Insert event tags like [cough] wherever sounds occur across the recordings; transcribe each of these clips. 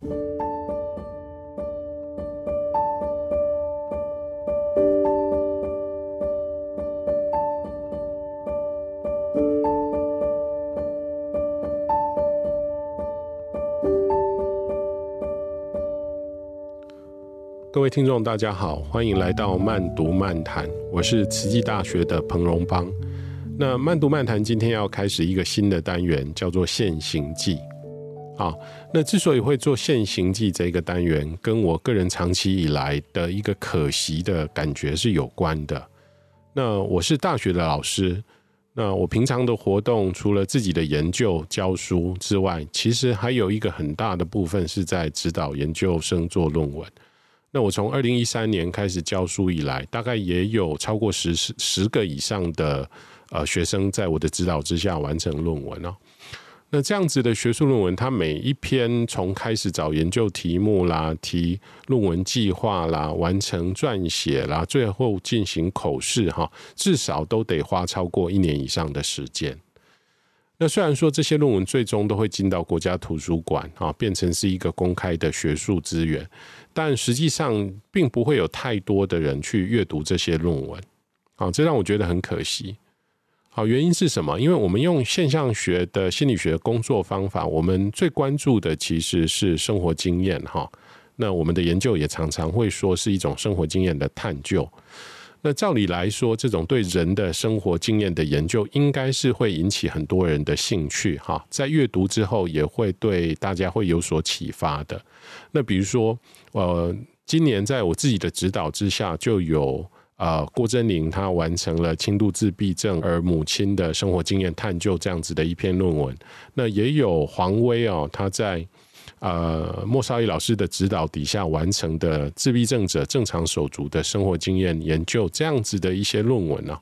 各位听众，大家好，欢迎来到慢读漫谈。我是慈济大学的彭荣邦。那慢读漫谈今天要开始一个新的单元，叫做现行记。啊，那之所以会做现行记这个单元，跟我个人长期以来的一个可惜的感觉是有关的。那我是大学的老师，那我平常的活动除了自己的研究教书之外，其实还有一个很大的部分是在指导研究生做论文。那我从二零一三年开始教书以来，大概也有超过十十十个以上的呃学生在我的指导之下完成论文哦。那这样子的学术论文，它每一篇从开始找研究题目啦、提论文计划啦、完成撰写啦，最后进行口试哈，至少都得花超过一年以上的时间。那虽然说这些论文最终都会进到国家图书馆啊，变成是一个公开的学术资源。但实际上，并不会有太多的人去阅读这些论文，啊，这让我觉得很可惜。好，原因是什么？因为我们用现象学的心理学工作方法，我们最关注的其实是生活经验，哈。那我们的研究也常常会说是一种生活经验的探究。那照理来说，这种对人的生活经验的研究，应该是会引起很多人的兴趣，哈，在阅读之后，也会对大家会有所启发的。那比如说，呃，今年在我自己的指导之下，就有呃郭祯伶他完成了轻度自闭症而母亲的生活经验探究这样子的一篇论文。那也有黄威哦，他在。呃，莫少义老师的指导底下完成的自闭症者正常手足的生活经验研究，这样子的一些论文呢、啊，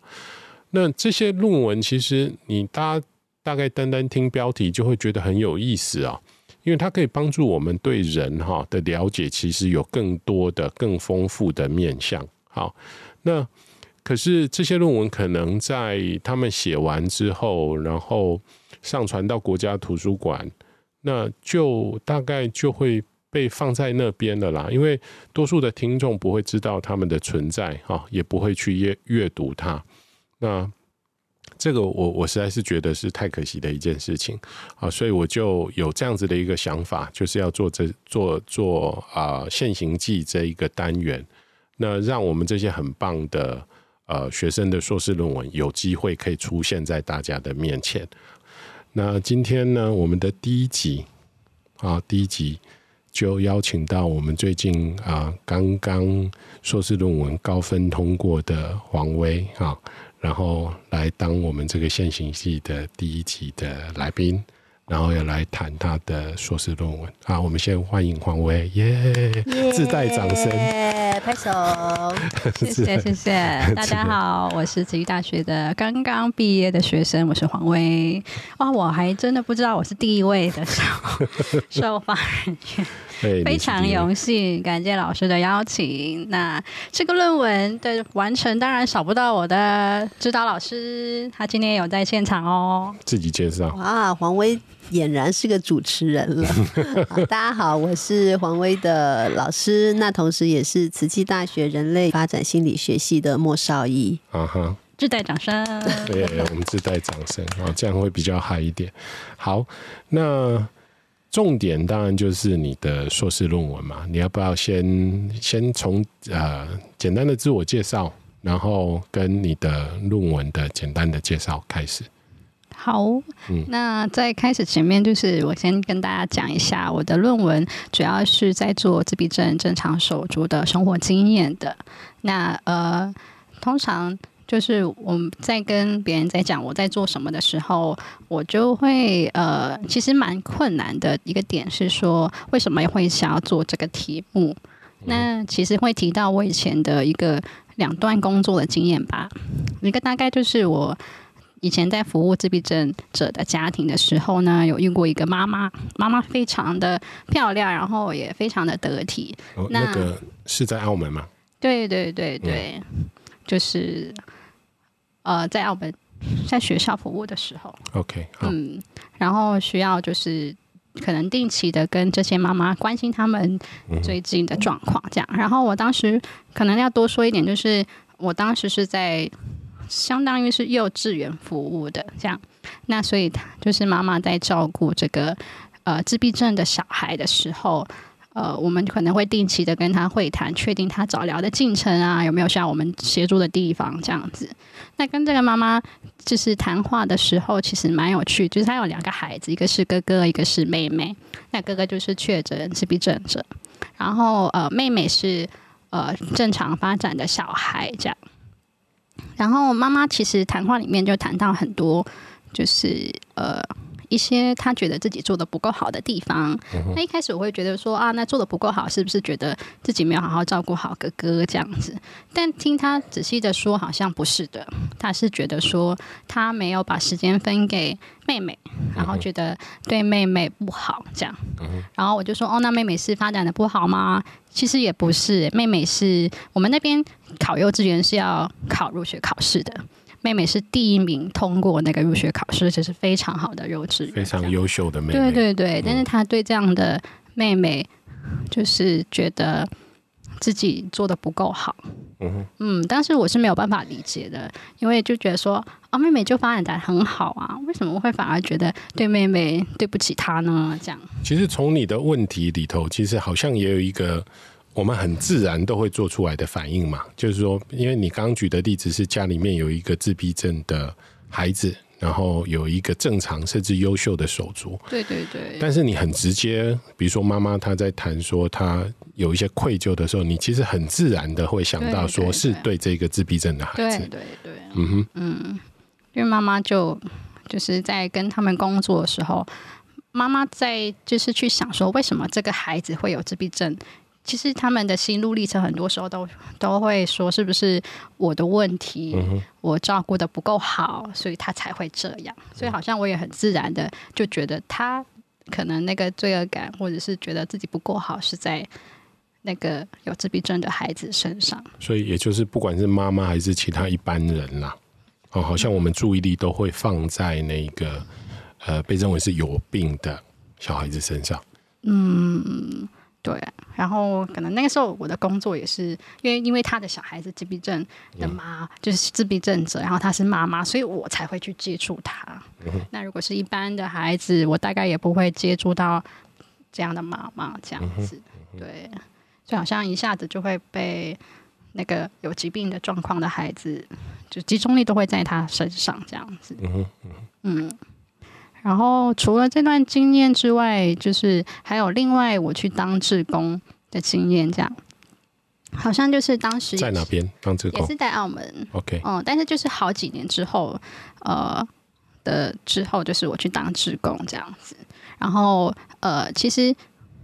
那这些论文其实你大家大概单单听标题就会觉得很有意思啊，因为它可以帮助我们对人哈的了解，其实有更多的、更丰富的面向。好，那可是这些论文可能在他们写完之后，然后上传到国家图书馆。那就大概就会被放在那边了啦，因为多数的听众不会知道他们的存在哈，也不会去阅阅读它。那这个我我实在是觉得是太可惜的一件事情啊，所以我就有这样子的一个想法，就是要做这做做啊现行记这一个单元，那让我们这些很棒的呃学生的硕士论文有机会可以出现在大家的面前。那今天呢，我们的第一集啊，第一集就邀请到我们最近啊刚刚硕士论文高分通过的黄威啊，然后来当我们这个现行系的第一集的来宾。然后要来谈他的硕士论文。好，我们先欢迎黄威，耶、yeah, yeah,！自带掌声，拍手，[laughs] 谢谢谢谢。[laughs] 大家好，我是慈济大学的刚刚毕业的学生，我是黄威。哇，我还真的不知道我是第一位的受 [laughs] 受访人员。非常荣幸，感谢老师的邀请。那这个论文的完成，当然少不到我的指导老师，他今天有在现场哦。自己介绍。啊，黄威俨然是个主持人了。[laughs] 大家好，我是黄威的老师，那同时也是慈济大学人类发展心理学系的莫少义。啊哈，自带掌声。对，我们自带掌声啊，这样会比较嗨一点。好，那。重点当然就是你的硕士论文嘛，你要不要先先从呃简单的自我介绍，然后跟你的论文的简单的介绍开始？好，嗯，那在开始前面，就是我先跟大家讲一下我的论文，主要是在做自闭症正常手足的生活经验的。那呃，通常。就是我们在跟别人在讲我在做什么的时候，我就会呃，其实蛮困难的一个点是说，为什么会想要做这个题目？那其实会提到我以前的一个两段工作的经验吧。一个大概就是我以前在服务自闭症者的家庭的时候呢，有遇过一个妈妈，妈妈非常的漂亮，然后也非常的得体。哦，那个是在澳门吗？对对对对，嗯，就是。呃，在澳门，在学校服务的时候，OK，嗯，然后需要就是可能定期的跟这些妈妈关心他们最近的状况，这样。然后我当时可能要多说一点，就是我当时是在相当于是幼稚园服务的，这样。那所以就是妈妈在照顾这个呃自闭症的小孩的时候。呃，我们可能会定期的跟他会谈，确定他早疗的进程啊，有没有需要我们协助的地方这样子。那跟这个妈妈就是谈话的时候，其实蛮有趣，就是他有两个孩子，一个是哥哥，一个是妹妹。那哥哥就是确诊自闭症者，然后呃，妹妹是呃正常发展的小孩这样。然后妈妈其实谈话里面就谈到很多，就是呃。一些他觉得自己做的不够好的地方，嗯、那一开始我会觉得说啊，那做的不够好，是不是觉得自己没有好好照顾好哥哥这样子？但听他仔细的说，好像不是的，他是觉得说他没有把时间分给妹妹，然后觉得对妹妹不好这样。嗯、然后我就说哦，那妹妹是发展的不好吗？其实也不是，妹妹是我们那边考幼稚园是要考入学考试的。妹妹是第一名通过那个入学考试，这是非常好的幼稚园，非常优秀的妹妹。对对对，嗯、但是她对这样的妹妹，就是觉得自己做的不够好。嗯嗯，但是我是没有办法理解的，因为就觉得说啊，妹妹就发展的很好啊，为什么会反而觉得对妹妹对不起她呢？这样。其实从你的问题里头，其实好像也有一个。我们很自然都会做出来的反应嘛，就是说，因为你刚刚举的例子是家里面有一个自闭症的孩子，然后有一个正常甚至优秀的手足，对对对。但是你很直接，比如说妈妈她在谈说她有一些愧疚的时候，你其实很自然的会想到说是对这个自闭症的孩子，对对对，嗯哼，嗯，因为妈妈就就是在跟他们工作的时候，妈妈在就是去想说，为什么这个孩子会有自闭症。其实他们的心路历程，很多时候都都会说，是不是我的问题，嗯、我照顾的不够好，所以他才会这样。所以好像我也很自然的就觉得他可能那个罪恶感，或者是觉得自己不够好，是在那个有自闭症的孩子身上。所以也就是不管是妈妈还是其他一般人啦，哦，好像我们注意力都会放在那个呃被认为是有病的小孩子身上。嗯。对，然后可能那个时候我的工作也是因为因为他的小孩子自闭症的妈，嗯、就是自闭症者，然后他是妈妈，所以我才会去接触他。嗯、那如果是一般的孩子，我大概也不会接触到这样的妈妈这样子。嗯、对，就好像一下子就会被那个有疾病的状况的孩子，就集中力都会在他身上这样子。嗯嗯。然后除了这段经验之外，就是还有另外我去当志工的经验，这样好像就是当时在哪边当志工？也是在澳门。OK，嗯，但是就是好几年之后，呃的之后，就是我去当志工这样子。然后呃，其实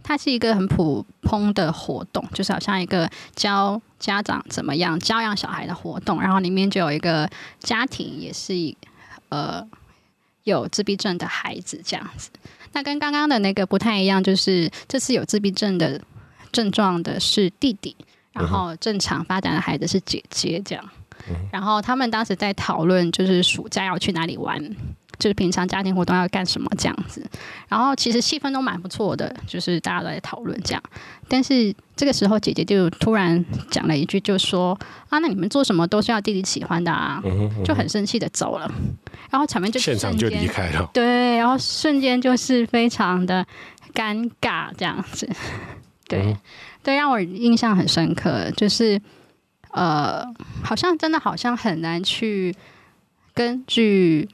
它是一个很普通的活动，就是好像一个教家长怎么样教养小孩的活动。然后里面就有一个家庭，也是呃。有自闭症的孩子这样子，那跟刚刚的那个不太一样，就是这次有自闭症的症状的是弟弟，然后正常发展的孩子是姐姐这样。然后他们当时在讨论，就是暑假要去哪里玩。就是平常家庭活动要干什么这样子，然后其实气氛都蛮不错的，就是大家都在讨论这样。但是这个时候姐姐就突然讲了一句，就说：“啊，那你们做什么都是要弟弟喜欢的啊！”就很生气的走了，然后场面就现场就离开了。对，然后瞬间就是非常的尴尬这样子。对，对，让我印象很深刻，就是呃，好像真的好像很难去根据。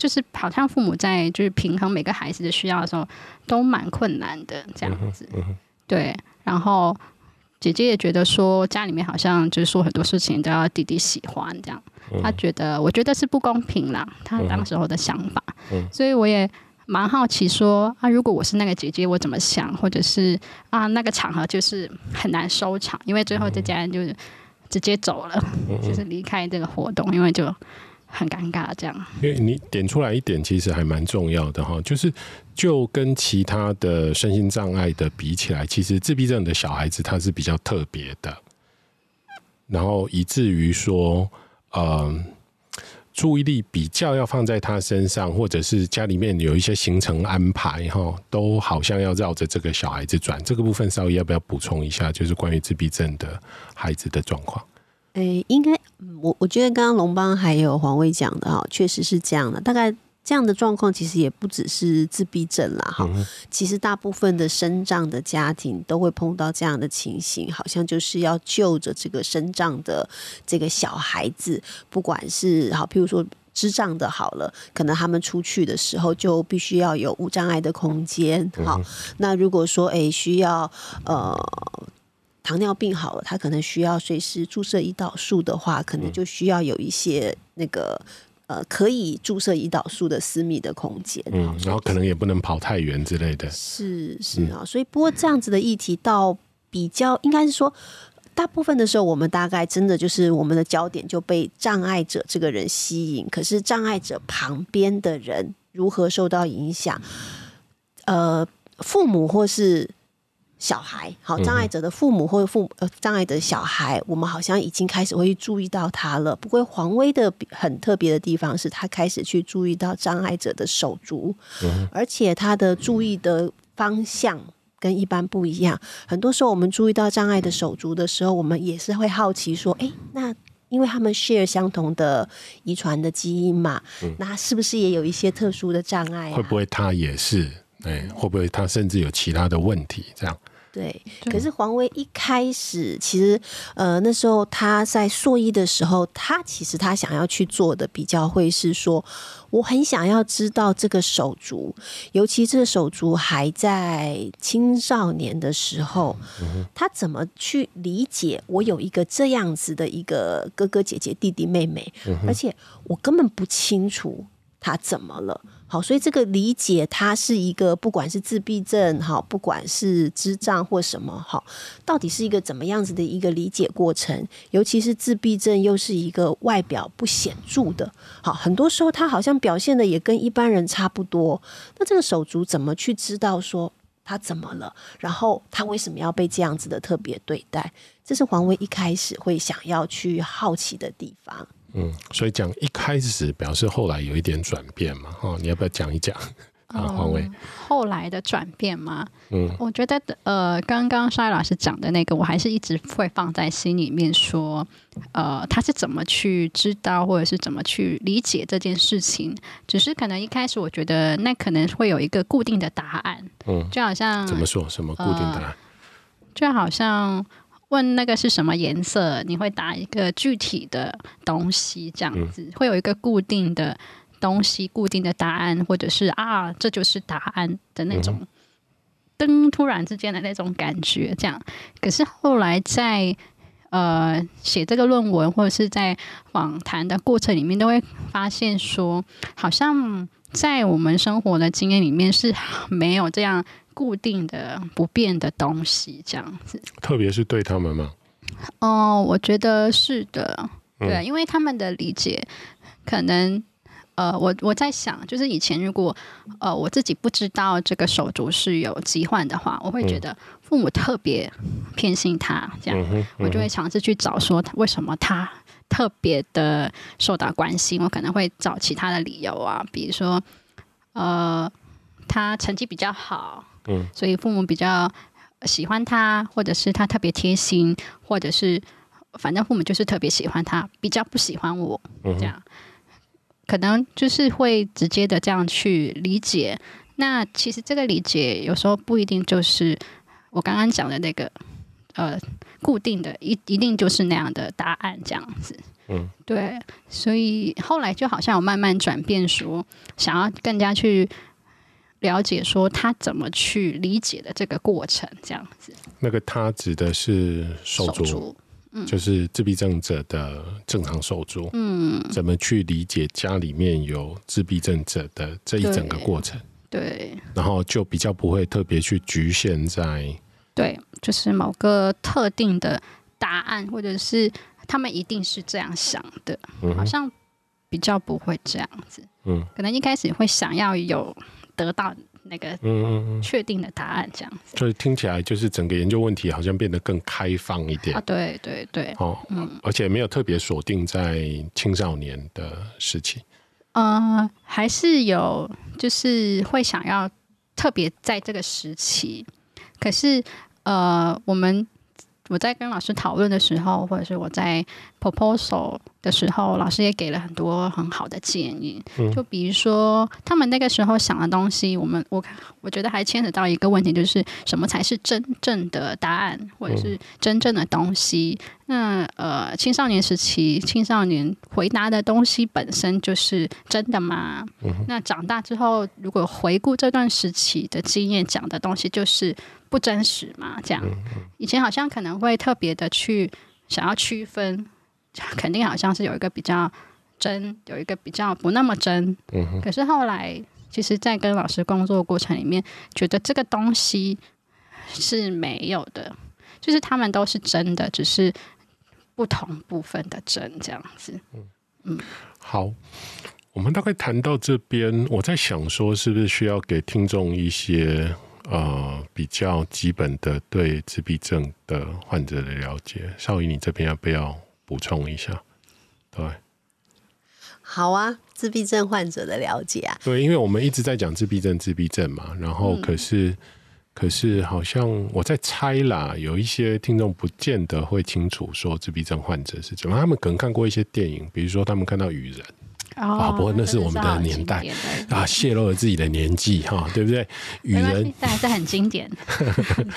就是好像父母在就是平衡每个孩子的需要的时候，都蛮困难的这样子。嗯嗯、对，然后姐姐也觉得说家里面好像就是说很多事情都要弟弟喜欢这样，她觉得我觉得是不公平啦，她当时候的想法。嗯、所以我也蛮好奇说啊，如果我是那个姐姐，我怎么想？或者是啊，那个场合就是很难收场，因为最后这家人就是直接走了，就是离开这个活动，因为就。很尴尬，这样。因为你点出来一点，其实还蛮重要的哈，就是就跟其他的身心障碍的比起来，其实自闭症的小孩子他是比较特别的，然后以至于说，嗯、注意力比较要放在他身上，或者是家里面有一些行程安排哈，都好像要绕着这个小孩子转。这个部分稍微要不要补充一下？就是关于自闭症的孩子的状况。诶、欸，应该我我觉得刚刚龙邦还有黄威讲的哈，确实是这样的。大概这样的状况其实也不只是自闭症啦哈，嗯、其实大部分的生障的家庭都会碰到这样的情形，好像就是要救着这个生障的这个小孩子，不管是好，譬如说智障的，好了，可能他们出去的时候就必须要有无障碍的空间。好，嗯、那如果说诶、欸、需要呃。糖尿病好了，他可能需要随时注射胰岛素的话，可能就需要有一些那个呃可以注射胰岛素的私密的空间。嗯，然后可能也不能跑太远之类的。是是啊，所以不过这样子的议题，到比较应该是说，大部分的时候，我们大概真的就是我们的焦点就被障碍者这个人吸引，可是障碍者旁边的人如何受到影响？呃，父母或是。小孩，好，障碍者的父母或者父母呃，障碍的小孩，我们好像已经开始会去注意到他了。不过黄威的很特别的地方是他开始去注意到障碍者的手足，嗯、而且他的注意的方向跟一般不一样。很多时候我们注意到障碍的手足的时候，我们也是会好奇说，哎，那因为他们 share 相同的遗传的基因嘛，嗯、那是不是也有一些特殊的障碍、啊？会不会他也是？哎，会不会他甚至有其他的问题？这样？对，可是黄威一开始其实，呃，那时候他在硕一的时候，他其实他想要去做的比较会是说，我很想要知道这个手足，尤其这个手足还在青少年的时候，他怎么去理解我有一个这样子的一个哥哥姐姐弟弟妹妹，而且我根本不清楚他怎么了。好，所以这个理解，它是一个不管是自闭症，好，不管是智障或什么，好，到底是一个怎么样子的一个理解过程？尤其是自闭症，又是一个外表不显著的，好，很多时候他好像表现的也跟一般人差不多。那这个手足怎么去知道说他怎么了？然后他为什么要被这样子的特别对待？这是黄威一开始会想要去好奇的地方。嗯，所以讲一开始表示后来有一点转变嘛，哈，你要不要讲一讲啊？黄威、嗯、后来的转变吗？嗯，我觉得呃，刚刚沙莉老师讲的那个，我还是一直会放在心里面说，呃，他是怎么去知道或者是怎么去理解这件事情？只是可能一开始我觉得那可能会有一个固定的答案，嗯，就好像怎么说什么固定答案？呃、就好像。问那个是什么颜色？你会答一个具体的东西，这样子、嗯、会有一个固定的东西、固定的答案，或者是啊，这就是答案的那种噔，突然之间的那种感觉，这样。可是后来在呃写这个论文或者是在访谈的过程里面，都会发现说，好像在我们生活的经验里面是没有这样。固定的不变的东西，这样子，特别是对他们吗？哦，我觉得是的，对，嗯、因为他们的理解，可能，呃，我我在想，就是以前如果，呃，我自己不知道这个手足是有疾患的话，我会觉得父母特别偏心他，这样，嗯嗯、我就会尝试去找说为什么他特别的受到关心，我可能会找其他的理由啊，比如说，呃，他成绩比较好。嗯，所以父母比较喜欢他，或者是他特别贴心，或者是反正父母就是特别喜欢他，比较不喜欢我，这样，嗯、可能就是会直接的这样去理解。那其实这个理解有时候不一定就是我刚刚讲的那个呃固定的，一一定就是那样的答案这样子。嗯，对，所以后来就好像我慢慢转变，说想要更加去。了解说他怎么去理解的这个过程，这样子。那个他指的是手足，嗯、就是自闭症者的正常手足。嗯，怎么去理解家里面有自闭症者的这一整个过程？对。对然后就比较不会特别去局限在。对，就是某个特定的答案，或者是他们一定是这样想的，嗯、好像比较不会这样子。嗯，可能一开始会想要有。得到那个嗯嗯嗯确定的答案这样子。所以听起来就是整个研究问题好像变得更开放一点啊，对对对，哦，嗯，而且没有特别锁定在青少年的时期。呃，还是有，就是会想要特别在这个时期。可是，呃，我们我在跟老师讨论的时候，或者是我在 proposal 的时候，老师也给了很多很好的建议。嗯、就比如说，他们那个时候想的东西，我们我我觉得还牵扯到一个问题，就是什么才是真正的答案，或者是真正的东西？嗯、那呃，青少年时期，青少年回答的东西本身就是真的吗？嗯、那长大之后，如果回顾这段时期的经验，讲的东西就是。不真实嘛？这样，以前好像可能会特别的去想要区分，[laughs] 肯定好像是有一个比较真，有一个比较不那么真。可是后来，其实，在跟老师工作过程里面，觉得这个东西是没有的，就是他们都是真的，只是不同部分的真这样子。嗯，好，我们大概谈到这边，我在想说，是不是需要给听众一些。呃，比较基本的对自闭症的患者的了解，少宇，你这边要不要补充一下？对，好啊，自闭症患者的了解啊，对，因为我们一直在讲自闭症，自闭症嘛，然后可是，嗯、可是好像我在猜啦，有一些听众不见得会清楚说自闭症患者是怎么，他们可能看过一些电影，比如说他们看到雨人。啊，不过那是我们的年代啊，泄露了自己的年纪哈，对不对？雨人，但还是很经典。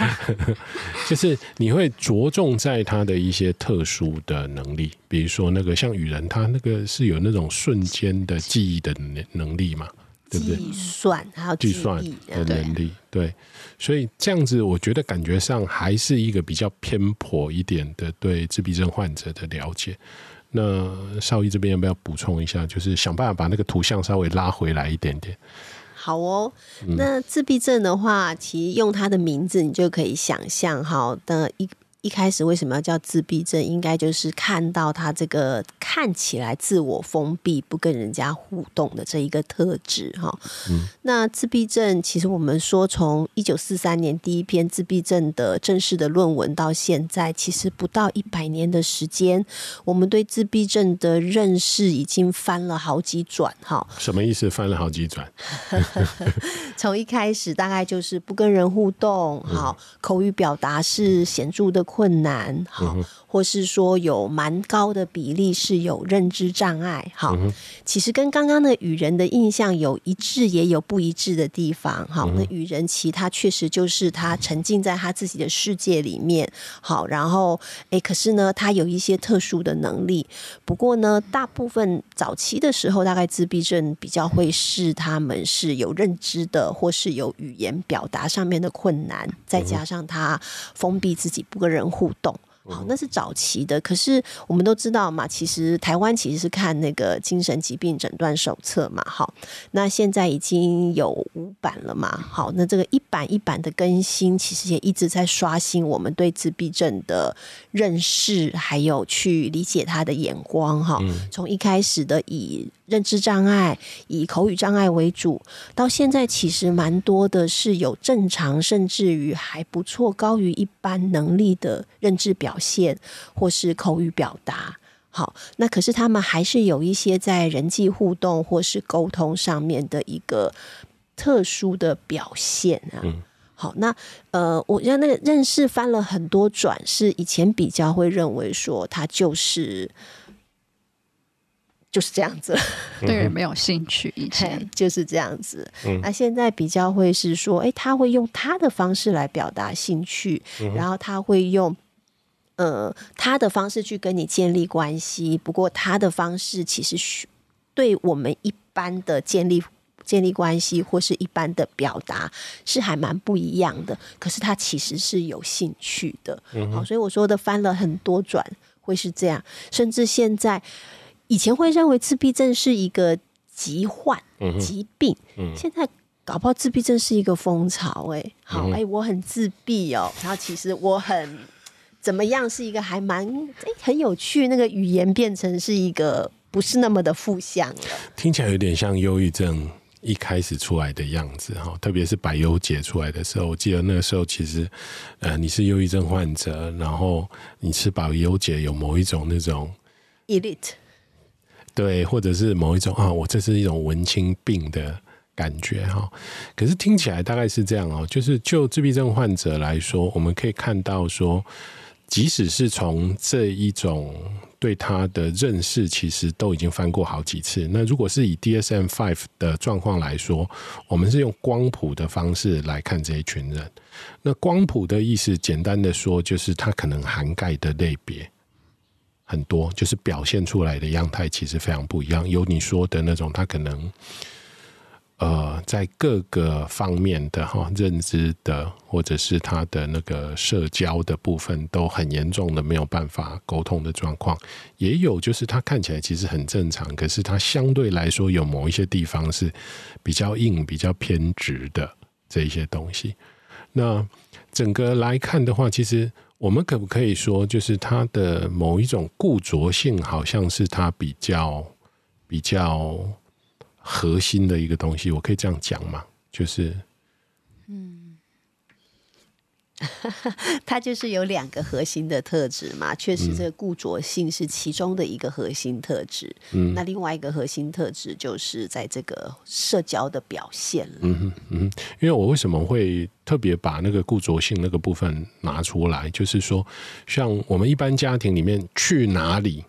[laughs] 就是你会着重在他的一些特殊的能力，比如说那个像雨人，他那个是有那种瞬间的记忆的能能力嘛，对不对？计算还有计算的能力，对。所以这样子，我觉得感觉上还是一个比较偏颇一点的对自闭症患者的了解。那少一这边要不要补充一下？就是想办法把那个图像稍微拉回来一点点。好哦，那自闭症的话，其实用它的名字，你就可以想象，好的一。一开始为什么要叫自闭症？应该就是看到他这个看起来自我封闭、不跟人家互动的这一个特质哈。嗯、那自闭症其实我们说，从一九四三年第一篇自闭症的正式的论文到现在，其实不到一百年的时间，我们对自闭症的认识已经翻了好几转哈。什么意思？翻了好几转？[laughs] 从一开始大概就是不跟人互动，好，口语表达是显著的困难，好。或是说有蛮高的比例是有认知障碍，好，嗯、其实跟刚刚的与人的印象有一致，也有不一致的地方，好，嗯、那与人其他确实就是他沉浸在他自己的世界里面，好，然后哎，可是呢，他有一些特殊的能力，不过呢，大部分早期的时候，大概自闭症比较会是他们是有认知的，或是有语言表达上面的困难，再加上他封闭自己，不跟人互动。好，那是早期的。可是我们都知道嘛，其实台湾其实是看那个精神疾病诊断手册嘛。好，那现在已经有五版了嘛。好，那这个一版一版的更新，其实也一直在刷新我们对自闭症的认识，还有去理解他的眼光。哈，从一开始的以认知障碍、以口语障碍为主，到现在其实蛮多的是有正常，甚至于还不错、高于一般能力的认知表现，或是口语表达。好，那可是他们还是有一些在人际互动或是沟通上面的一个特殊的表现啊。嗯、好，那呃，我让那个认识翻了很多转，是以前比较会认为说他就是。就是这样子，对人没有兴趣，以前就是这样子。嗯、那现在比较会是说，哎、欸，他会用他的方式来表达兴趣，嗯、然后他会用呃他的方式去跟你建立关系。不过他的方式其实对我们一般的建立建立关系或是一般的表达是还蛮不一样的。可是他其实是有兴趣的。嗯、好，所以我说的翻了很多转会是这样，甚至现在。以前会认为自闭症是一个疾患、疾病，现在搞不好自闭症是一个风潮、欸。哎，好，哎、欸，我很自闭哦、喔，然后其实我很怎么样，是一个还蛮哎、欸、很有趣，那个语言变成是一个不是那么的负向了，听起来有点像忧郁症一开始出来的样子哈，特别是百忧解出来的时候，我记得那个时候其实，呃，你是忧郁症患者，然后你吃百忧解有某一种那种 elite，对，或者是某一种啊，我这是一种文青病的感觉哈。可是听起来大概是这样哦，就是就自闭症患者来说，我们可以看到说，即使是从这一种。对他的认识其实都已经翻过好几次。那如果是以 DSM five 的状况来说，我们是用光谱的方式来看这一群人。那光谱的意思，简单的说，就是它可能涵盖的类别很多，就是表现出来的样态其实非常不一样。有你说的那种，他可能。呃，在各个方面的哈认知的，或者是他的那个社交的部分，都很严重的没有办法沟通的状况。也有就是他看起来其实很正常，可是他相对来说有某一些地方是比较硬、比较偏执的这一些东西。那整个来看的话，其实我们可不可以说，就是他的某一种固着性，好像是他比较比较。核心的一个东西，我可以这样讲吗？就是，嗯，[laughs] 它就是有两个核心的特质嘛。确实，这个固着性是其中的一个核心特质。嗯，那另外一个核心特质就是在这个社交的表现了。嗯哼，嗯哼，因为我为什么会特别把那个固着性那个部分拿出来？就是说，像我们一般家庭里面去哪里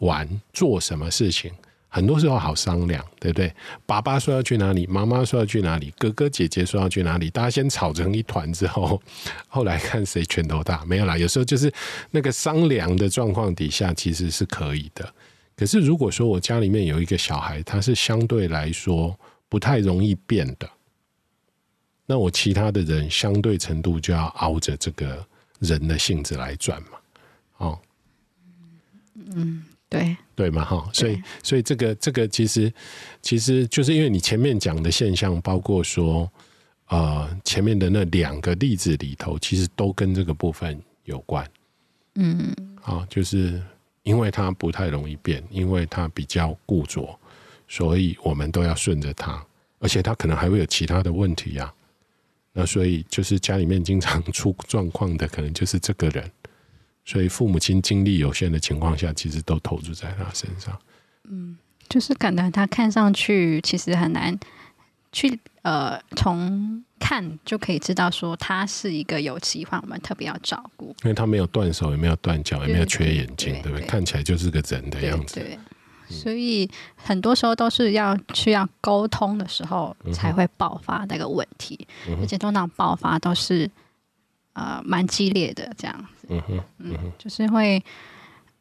玩，做什么事情。很多时候好商量，对不对？爸爸说要去哪里，妈妈说要去哪里，哥哥姐姐说要去哪里，大家先吵成一团之后，[laughs] 后来看谁拳头大。没有啦，有时候就是那个商量的状况底下，其实是可以的。可是如果说我家里面有一个小孩，他是相对来说不太容易变的，那我其他的人相对程度就要熬着这个人的性子来转嘛，哦，嗯。对对嘛哈，所以所以这个这个其实其实就是因为你前面讲的现象，包括说呃前面的那两个例子里头，其实都跟这个部分有关。嗯，啊，就是因为他不太容易变，因为他比较固着，所以我们都要顺着他，而且他可能还会有其他的问题呀、啊。那所以就是家里面经常出状况的，可能就是这个人。所以父母亲精力有限的情况下，其实都投注在他身上。嗯，就是可能他看上去其实很难去呃，从看就可以知道说他是一个有疾患，我们特别要照顾。因为他没有断手，也没有断脚，也没有缺眼睛，对不对？看起来就是个人的样子。对，对，嗯，所以很多时候都是要需要沟通的时候才会爆发那个问题，嗯，而且通常爆发都是。呃，蛮激烈的这样子，嗯哼，嗯哼，就是会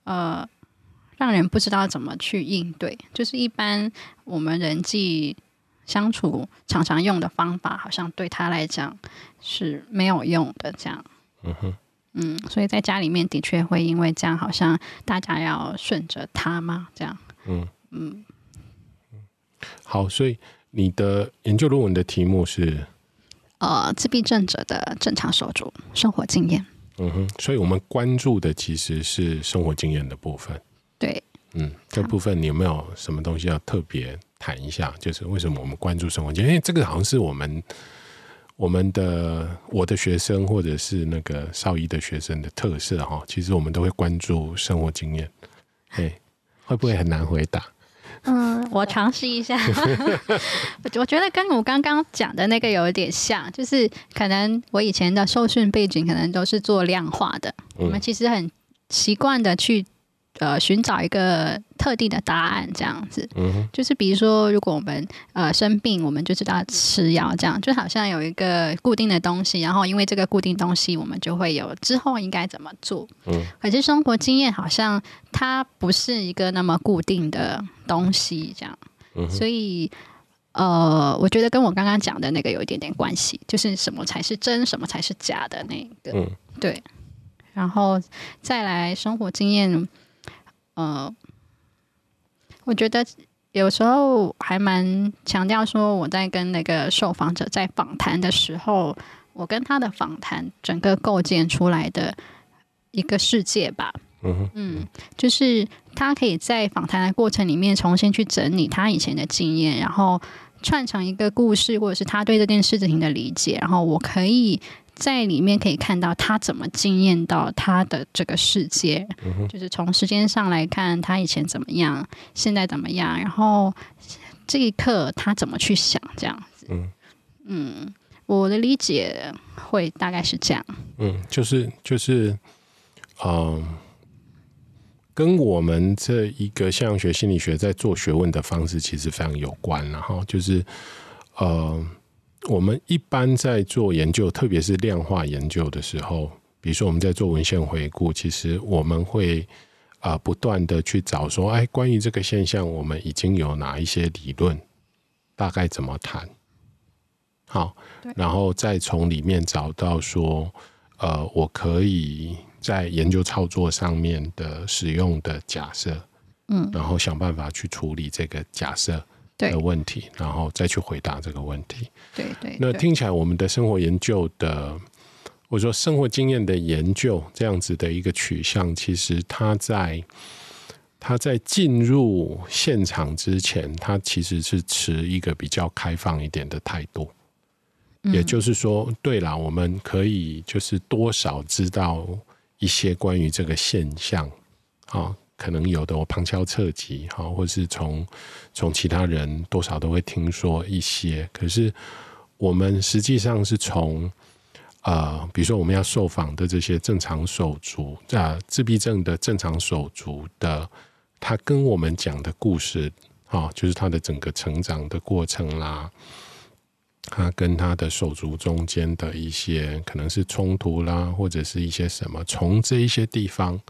呃，让人不知道怎么去应对。就是一般我们人际相处常常用的方法，好像对他来讲是没有用的这样。嗯哼，嗯，所以在家里面的确会因为这样，好像大家要顺着他吗？这样，嗯嗯。好，所以你的研究论文的题目是？呃，自闭症者的正常手足生活经验。嗯哼，所以我们关注的其实是生活经验的部分。对，嗯，这部分你有没有什么东西要特别谈一下？就是为什么我们关注生活经验？因为这个好像是我们我们的我的学生或者是那个少一的学生的特色哈。其实我们都会关注生活经验。嘿，会不会很难回答？嗯，[laughs] 我尝试一下。[laughs] 我觉得跟我刚刚讲的那个有一点像，就是可能我以前的受训背景可能都是做量化的，我们其实很习惯的去。呃，寻找一个特定的答案，这样子，嗯，就是比如说，如果我们呃生病，我们就知道吃药，这样就好像有一个固定的东西，然后因为这个固定东西，我们就会有之后应该怎么做。嗯，可是生活经验好像它不是一个那么固定的东西，这样，嗯，所以呃，我觉得跟我刚刚讲的那个有一点点关系，就是什么才是真，什么才是假的那个，嗯，对，然后再来生活经验。呃，我觉得有时候还蛮强调说，我在跟那个受访者在访谈的时候，我跟他的访谈整个构建出来的一个世界吧。嗯嗯，就是他可以在访谈的过程里面重新去整理他以前的经验，然后串成一个故事，或者是他对这件事情的理解，然后我可以在里面可以看到他怎么惊艳到他的这个世界，嗯、就是从时间上来看，他以前怎么样，现在怎么样，然后这一刻他怎么去想，这样子。嗯，嗯，我的理解会大概是这样。嗯，就是就是，嗯、呃。跟我们这一个现象学心理学在做学问的方式其实非常有关，然后就是呃，我们一般在做研究，特别是量化研究的时候，比如说我们在做文献回顾，其实我们会啊、呃、不断的去找说，哎，关于这个现象，我们已经有哪一些理论，大概怎么谈？好，然后再从里面找到说，呃，我可以。在研究操作上面的使用的假设，嗯，然后想办法去处理这个假设的问题，然后再去回答这个问题。对对。那听起来，我们的生活研究的，或者说生活经验的研究这样子的一个取向，其实它在它在进入现场之前，它其实是持一个比较开放一点的态度。也就是说，对啦，我们可以就是多少知道。一些关于这个现象，啊，可能有的我旁敲侧击，哈，或是从从其他人多少都会听说一些。可是我们实际上是从呃，比如说我们要受访的这些正常手足，啊，自闭症的正常手足的，他跟我们讲的故事，啊，就是他的整个成长的过程啦。他跟他的手足中间的一些可能是冲突啦，或者是一些什么，从这一些地方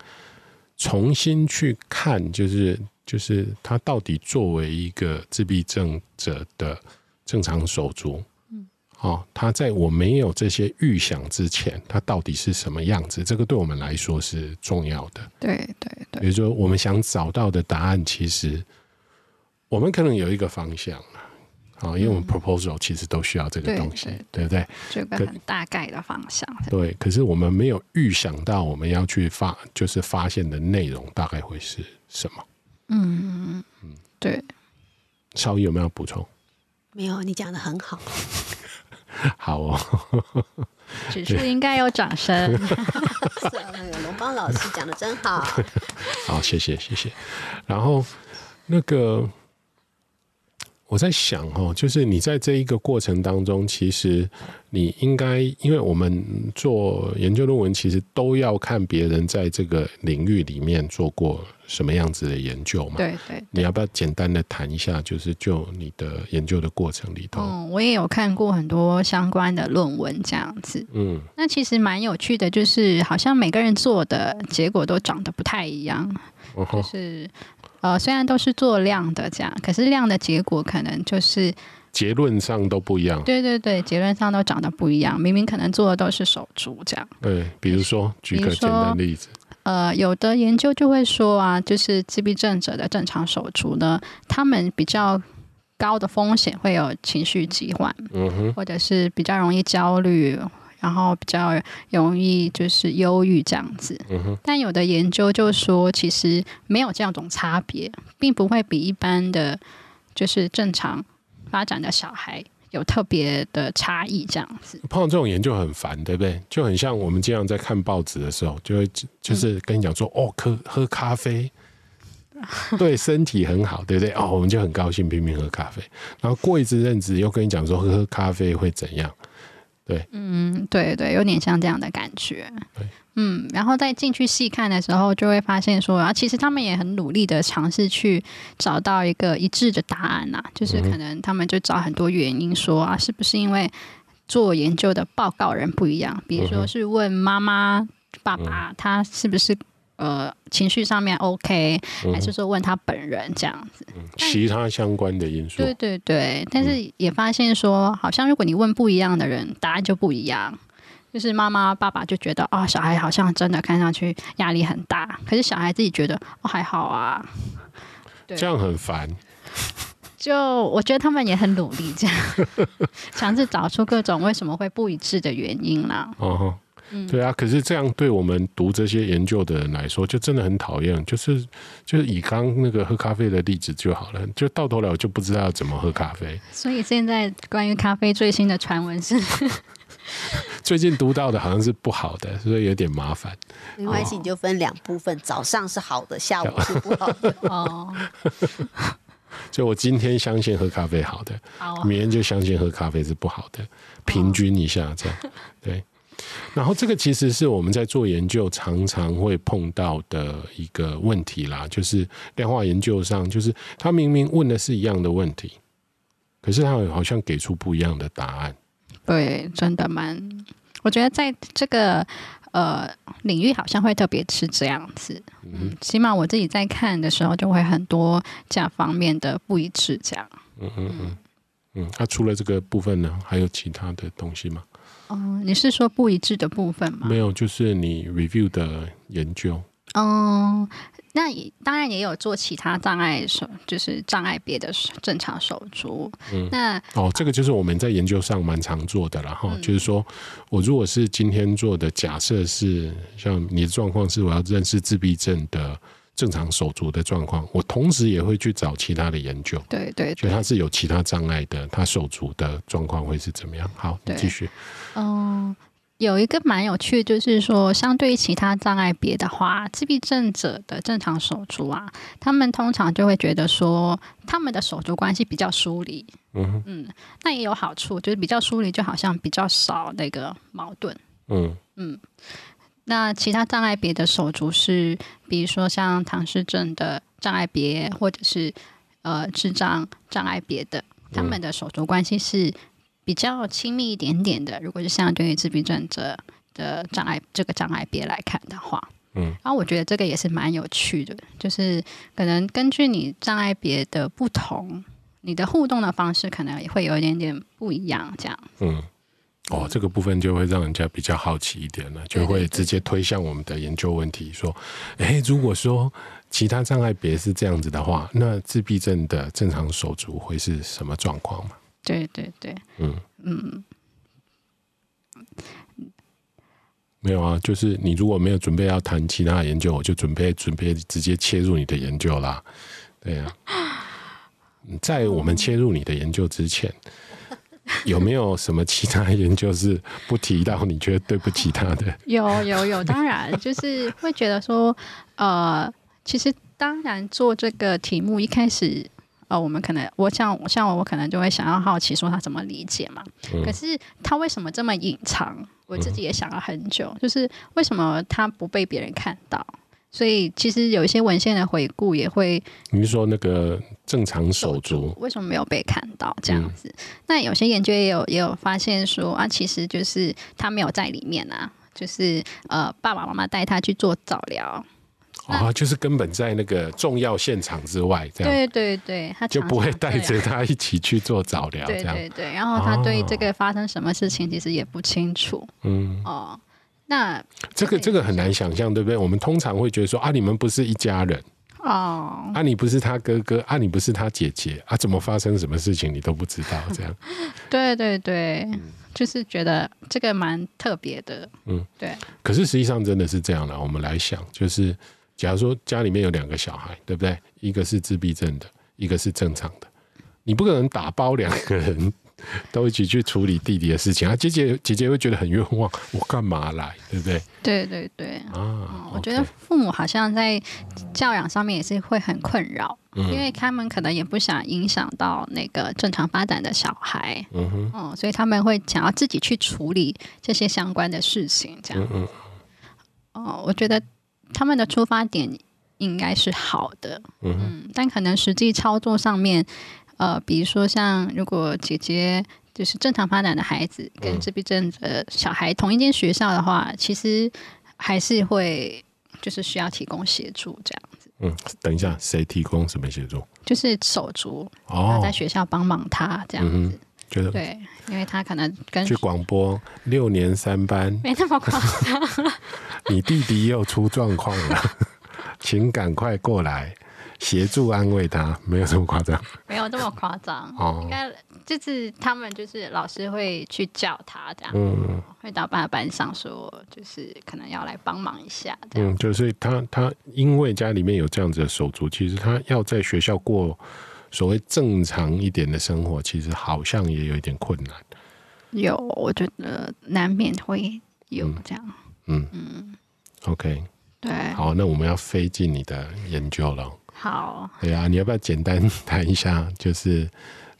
重新去看，就是就是他到底作为一个自闭症者的正常手足，嗯，哦，他在我没有这些预想之前，他到底是什么样子？这个对我们来说是重要的。对对对，比如说我们想找到的答案，其实我们可能有一个方向。啊，因为我们 proposal 其实都需要这个东西，嗯、对，对，对，对不对？这个很大概的方向。对，可是我们没有预想到我们要去发，就是发现的内容大概会是什么？嗯嗯，对。邵逸有没有补充？没有，你讲的很好。[laughs] 好哦，[laughs] 指数应该有掌声。[laughs] 是啊，那个龙邦老师讲的真好。好，谢谢谢谢。然后那个。我在想哦，就是你在这一个过程当中，其实你应该，因为我们做研究论文，其实都要看别人在这个领域里面做过什么样子的研究嘛。对对，对。你要不要简单的谈一下，就是就你的研究的过程里头？嗯，我也有看过很多相关的论文，这样子。嗯，那其实蛮有趣的，就是好像每个人做的结果都长得不太一样，嗯、就是。呃，虽然都是做量的这样，可是量的结果可能就是结论上都不一样。对对对，结论上都长得不一样。明明可能做的都是手足这样。对，比如说举个简单例子。呃，有的研究就会说啊，就是自闭症者的正常手足呢，他们比较高的风险会有情绪疾患，嗯哼，或者是比较容易焦虑。然后比较容易就是忧郁这样子，嗯，但有的研究就说，其实没有这样种差别，并不会比一般的就是正常发展的小孩有特别的差异这样子。碰到这种研究很烦，对不对？就很像我们经常在看报纸的时候，就会就是跟你讲说，嗯、哦，喝喝咖啡 [laughs] 对身体很好，对不对？哦，我们就很高兴，拼命喝咖啡。然后过一阵子又跟你讲说，喝喝咖啡会怎样？对，嗯，对对，有点像这样的感觉。对，嗯，然后再进去细看的时候，就会发现说，啊，其实他们也很努力的尝试去找到一个一致的答案呐，就是可能他们就找很多原因说啊，是不是因为做研究的报告人不一样？比如说是问妈妈、爸爸，他是不是？呃，情绪上面 OK，还是说问他本人这样子？嗯、其他相关的因素。对对对，但是也发现说，好像如果你问不一样的人，答案就不一样。就是妈妈、爸爸就觉得啊、哦，小孩好像真的看上去压力很大，可是小孩自己觉得哦还好啊。对，这样很烦。就我觉得他们也很努力，这样 [laughs] 尝试找出各种为什么会不一致的原因啦。[laughs] 哦嗯，对啊。可是这样对我们读这些研究的人来说，就真的很讨厌。就是就是以刚那个喝咖啡的例子就好了，就到头来我就不知道怎么喝咖啡。所以现在关于咖啡最新的传闻是，[laughs] 最近读到的好像是不好的，所以有点麻烦。没关系，你就分两部分，早上是好的，下午 [laughs] 是不好的。哦。[laughs] 就我今天相信喝咖啡好的，好，明天就相信喝咖啡是不好的，平均一下这样，对。然后这个其实是我们在做研究常常会碰到的一个问题啦，就是量化研究上，就是他明明问的是一样的问题，可是他好像给出不一样的答案。对，真的蛮，我觉得在这个。呃，领域好像会特别是这样子，嗯，起码我自己在看的时候，就会很多这样方面的不一致，这样。嗯嗯嗯嗯，那除了这个部分呢，还有其他的东西吗？哦，你是说不一致的部分吗？没有，就是你 review 的研究。嗯。那也当然也有做其他障碍手，就是障碍别的正常手足。嗯，那哦，这个就是我们在研究上蛮常做的，了哈、嗯、就是说我如果是今天做的假设是像你的状况是我要认识自闭症的正常手足的状况，我同时也会去找其他的研究。对对，对，就他是有其他障碍的，他手足的状况会是怎么样？好，你继续。嗯。有一个蛮有趣，就是说，相对于其他障碍别的话，自闭症者的正常手足啊，他们通常就会觉得说，他们的手足关系比较疏离。嗯嗯，那也有好处，就是比较疏离，就好像比较少那个矛盾。嗯嗯，那其他障碍别的手足是，比如说像唐氏症的障碍别，或者是呃智障障碍别的，他们的手足关系是。比较亲密一点点的，如果是相对于自闭症者的障碍这个障碍别来看的话，嗯，然后我觉得这个也是蛮有趣的，就是可能根据你障碍别的不同，你的互动的方式可能也会有一点点不一样，这样。嗯，哦，这个部分就会让人家比较好奇一点了，就会直接推向我们的研究问题，说，哎，如果说其他障碍别是这样子的话，那自闭症的正常手足会是什么状况吗？对对对，嗯嗯，没有啊，就是你如果没有准备要谈其他研究，我就准备准备直接切入你的研究啦。对呀、啊，[laughs] 在我们切入你的研究之前，有没有什么其他研究是不提到你觉得对不起他的？[laughs] 有有有，当然就是会觉得说，呃，其实当然做这个题目一开始。呃，我们可能，我像像我，我可能就会想要好奇说他怎么理解嘛。嗯、可是他为什么这么隐藏？我自己也想了很久，嗯、就是为什么他不被别人看到？所以其实有一些文献的回顾也会。你是说那个正常手足为什么没有被看到这样子？嗯、那有些研究也有也有发现说啊，其实就是他没有在里面啊，就是呃，爸爸妈妈带他去做早疗。啊，就是根本在那个重要现场之外，这样。对对对，他就不会带着他一起去做早疗，这样。对对对。然后他对这个发生什么事情其实也不清楚，嗯。哦，那这个这个很难想象，对不对？我们通常会觉得说啊，你们不是一家人。哦，啊，你不是他哥哥，啊，你不是他姐姐，啊，怎么发生什么事情你都不知道，这样。对 [laughs] 对对，嗯、就是觉得这个蛮特别的，嗯，对。可是实际上真的是这样的，我们来想，就是。假如说家里面有两个小孩，对不对？一个是自闭症的，一个是正常的，你不可能打包两个人都一起去处理弟弟的事情啊！姐姐姐姐会觉得很冤枉，我干嘛来，对不对？对对对啊！嗯、我觉得父母好像在教养上面也是会很困扰，嗯、因为他们可能也不想影响到那个正常发展的小孩，嗯哼，嗯，所以他们会想要自己去处理这些相关的事情，这样，嗯嗯，哦，我觉得。他们的出发点应该是好的，嗯，嗯，但可能实际操作上面，呃，比如说像如果姐姐就是正常发展的孩子跟自闭症的小孩同一间学校的话，其实还是会就是需要提供协助这样子。嗯，等一下，谁提供什么协助？就是手足哦，在学校帮忙他这样子。嗯觉得对，因为他可能跟去广播六年三班没那么夸张。你弟弟又出状况了，[laughs] 请赶快过来协助安慰他，没有这么夸张，没有这么夸张。哦，应该就是他们就是老师会去叫他这样，嗯，会到班班上说，就是可能要来帮忙一下。嗯，就是他他因为家里面有这样子的手足，其实他要在学校过所谓正常一点的生活，其实好像也有一点困难。有，我觉得难免会有这样。嗯嗯，嗯，OK。对，好，那我们要飞进你的研究了。好，对啊，你要不要简单谈一下，就是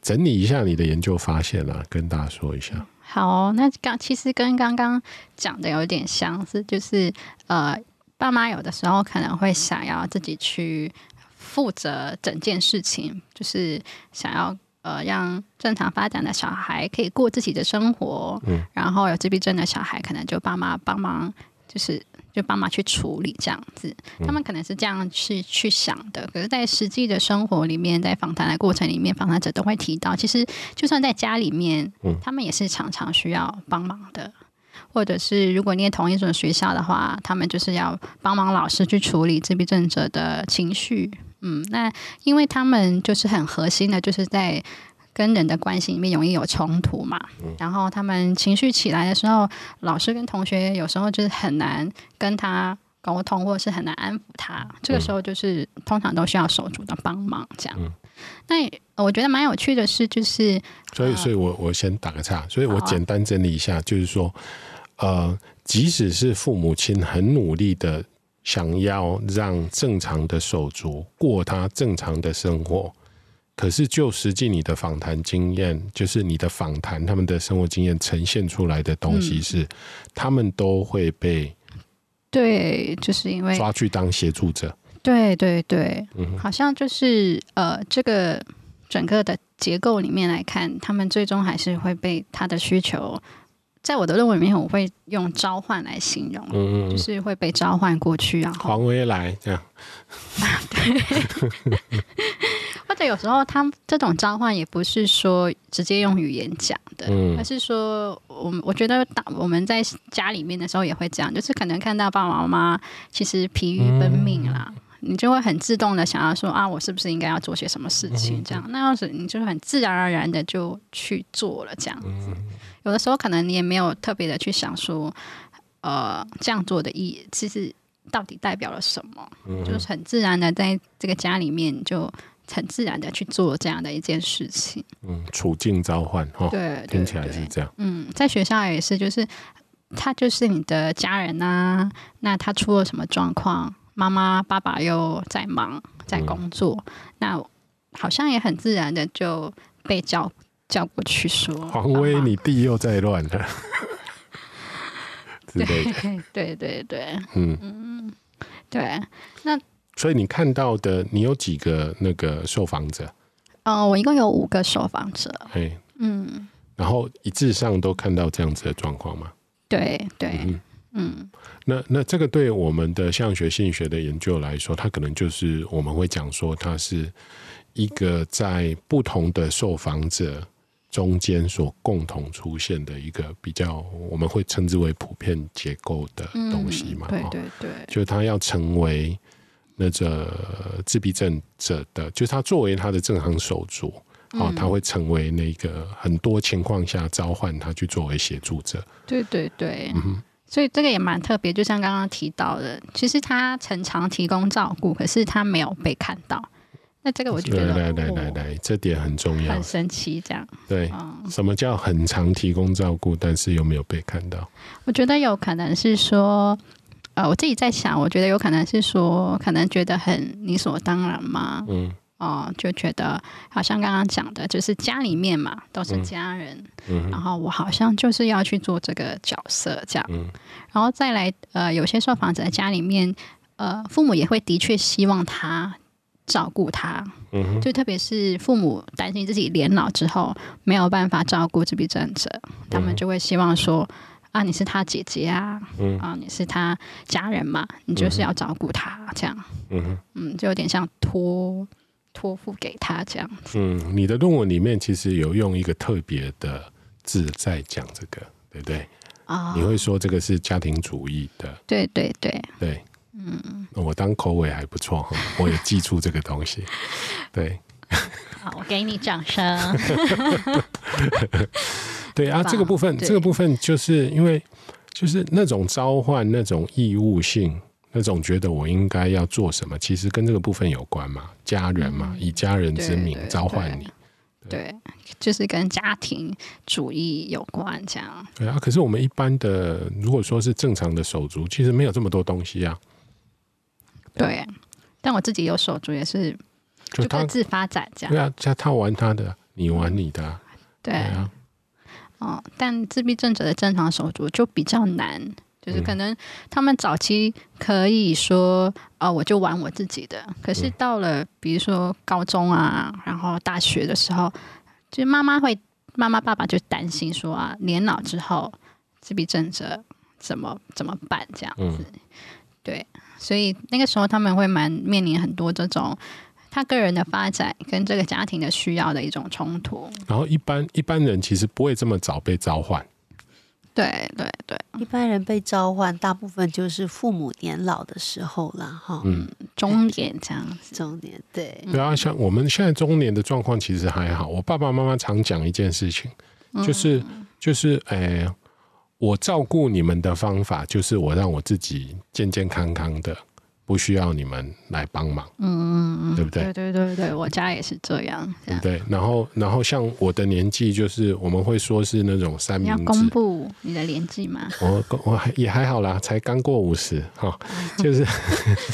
整理一下你的研究发现啊，跟大家说一下。好，那刚其实跟刚刚讲的有点相似，就是呃，爸妈有的时候可能会想要自己去负责整件事情，就是想要呃让正常发展的小孩可以过自己的生活，嗯，然后有自闭症的小孩可能就爸妈帮忙，就是。就帮忙去处理这样子，他们可能是这样去去想的。可是，在实际的生活里面，在访谈的过程里面，访谈者都会提到，其实就算在家里面，他们也是常常需要帮忙的。或者是如果念同一所学校的话，他们就是要帮忙老师去处理自闭症者的情绪。嗯，那因为他们就是很核心的，就是在。跟人的关系里面容易有冲突嘛，嗯然后他们情绪起来的时候，老师跟同学有时候就是很难跟他沟通，或者是很难安抚他。这个时候就是通常都需要手足的帮忙，这样。那我觉得蛮有趣的是，就是所以，所以我我先打个岔，所以我简单整理一下，就是说，呃，即使是父母亲很努力的想要让正常的手足过他正常的生活。可是，就实际你的访谈经验，就是你的访谈，他们的生活经验呈现出来的东西是，嗯、他们都会被对，就是因为抓去当协助者。对对对，嗯、好像就是呃，这个整个的结构里面来看，他们最终还是会被他的需求，在我的论文里面，我会用召唤来形容，嗯，就是会被召唤过去，然后黄威来这样，[laughs] 对。[laughs] 或者有时候，他这种召唤也不是说直接用语言讲的，嗯、而是说，我我觉得，当我们在家里面的时候也会这样，就是可能看到爸爸妈妈其实疲于奔命啦，嗯、你就会很自动的想要说啊，我是不是应该要做些什么事情？这样，嗯、那要是你就很自然而然的就去做了这样子。嗯、有的时候可能你也没有特别的去想说，呃，这样做的意义其实到底代表了什么？嗯、就是很自然的在这个家里面就。很自然的去做这样的一件事情，嗯，处境召唤哈，对，对，听起来是这样，嗯，在学校也是，就是他就是你的家人啊，那他出了什么状况，妈妈爸爸又在忙在工作，嗯、那好像也很自然的就被叫叫过去说，黄威，你弟又在乱了，[laughs] 对对对对，嗯。嗯，对，那。所以你看到的，你有几个那个受访者？嗯、呃，我一共有五个受访者。嘿，嗯，然后一致上都看到这样子的状况吗？对对，嗯，嗯，那那这个对我们的象学心理学的研究来说，它可能就是我们会讲说，它是一个在不同的受访者中间所共同出现的一个比较，我们会称之为普遍结构的东西嘛？嗯、对对对，就是它要成为。那个自闭症者的，就是他作为他的正常手足，啊、嗯，他会成为那个很多情况下召唤他去作为协助者。对对对，嗯、哼所以这个也蛮特别。就像刚刚提到的，其实他常常提供照顾，可是他没有被看到。那这个我觉得，来来来来，这点很重要，很神奇。这样对，嗯、什么叫很常提供照顾，但是又没有被看到？我觉得有可能是说。呃，我自己在想，我觉得有可能是说，可能觉得很理所当然嘛，嗯，哦、呃，就觉得好像刚刚讲的，就是家里面嘛，都是家人，然后我好像就是要去做这个角色这样，嗯，然后再来，呃，有些受访者在家里面，呃，父母也会的确希望他照顾他，嗯，就特别是父母担心自己年老之后没有办法照顾自闭症者，他们就会希望说。啊，你是他姐姐啊，嗯、啊，你是他家人嘛，你就是要照顾他这样，嗯嗯，就有点像托托付给他这样子。嗯，你的论文里面其实有用一个特别的字在讲这个，对不对？啊，你会说这个是家庭主义的，对对对对，嗯，我当口尾还不错哈，我也记住这个东西。[laughs] 对，好，我给你掌声。[laughs] 对啊，这个部分，这个部分就是因为就是那种召唤，那种义务性，那种觉得我应该要做什么，其实跟这个部分有关嘛，家人嘛，嗯、以家人之名召唤你。对，就是跟家庭主义有关，这样。对啊，可是我们一般的，如果说是正常的手足，其实没有这么多东西啊。对，但我自己有手足，也是就各自发展这样。对啊，像他玩他的，你玩你的。对，对啊。哦，但自闭症者的正常手足就比较难。就是可能他们早期可以说，哦，我就玩我自己的。可是到了比如说高中啊，然后大学的时候，就妈妈会，妈妈爸爸就担心说啊，年老之后自闭症者怎么怎么办这样子。对，所以那个时候他们会蛮面临很多这种他个人的发展跟这个家庭的需要的一种冲突。然后一般一般人其实不会这么早被召唤。对对对，一般人被召唤，大部分就是父母年老的时候了，哈，嗯，中年这样子，中年，对，对啊，像我们现在中年的状况其实还好。我爸爸妈妈常讲一件事情，就是就是，哎，我照顾你们的方法，就是我让我自己健健康康的。不需要你们来帮忙，嗯嗯嗯，对不对？对对对对，我家也是这样，对不对？然后然后像我的年纪，就是我们会说是那种三明治。你要公布你的年纪吗？[laughs] 我我还也还好啦，才刚过五十哈，就是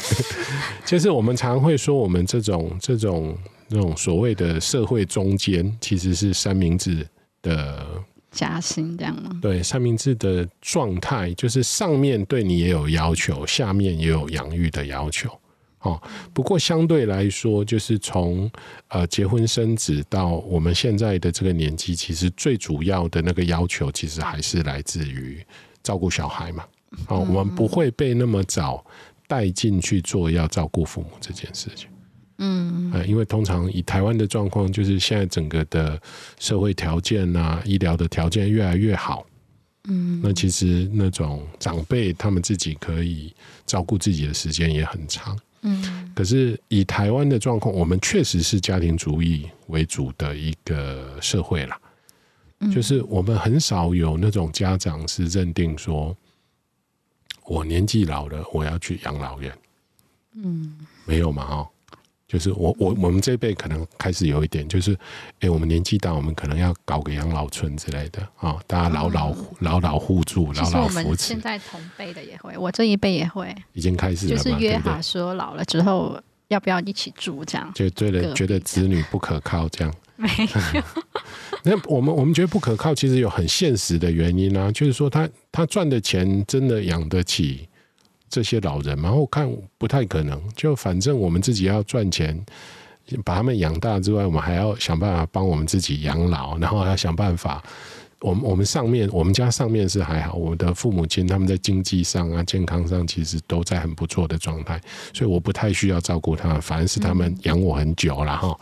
[laughs] 就是我们常会说，我们这种这种那种所谓的社会中间，其实是三明治的。加薪这样吗？对，三明治的状态就是上面对你也有要求，下面也有养育的要求。哦，不过相对来说，就是从呃结婚生子到我们现在的这个年纪，其实最主要的那个要求，其实还是来自于照顾小孩嘛。哦，我们不会被那么早带进去做要照顾父母这件事情。嗯，因为通常以台湾的状况，就是现在整个的社会条件啊，医疗的条件越来越好。嗯，那其实那种长辈他们自己可以照顾自己的时间也很长。嗯，可是以台湾的状况，我们确实是家庭主义为主的一个社会啦。就是我们很少有那种家长是认定说，我年纪老了，我要去养老院。嗯，没有嘛？哦。就是我我我们这一辈可能开始有一点，就是，哎、欸，我们年纪大，我们可能要搞个养老村之类的啊、哦，大家老老老老互助，老老扶持。现在同辈的也会，我这一辈也会，已经开始了，就是约好说老了之后要不要一起住这样，就觉得觉得子女不可靠这样。[laughs] 没有，那我们我们觉得不可靠，其实有很现实的原因啊，就是说他他赚的钱真的养得起。这些老人嘛，我看不太可能。就反正我们自己要赚钱，把他们养大之外，我们还要想办法帮我们自己养老，然后还要想办法。我们我们上面，我们家上面是还好，我的父母亲他们在经济上啊、健康上，其实都在很不错的状态，所以我不太需要照顾他们，反而是他们养我很久了哈。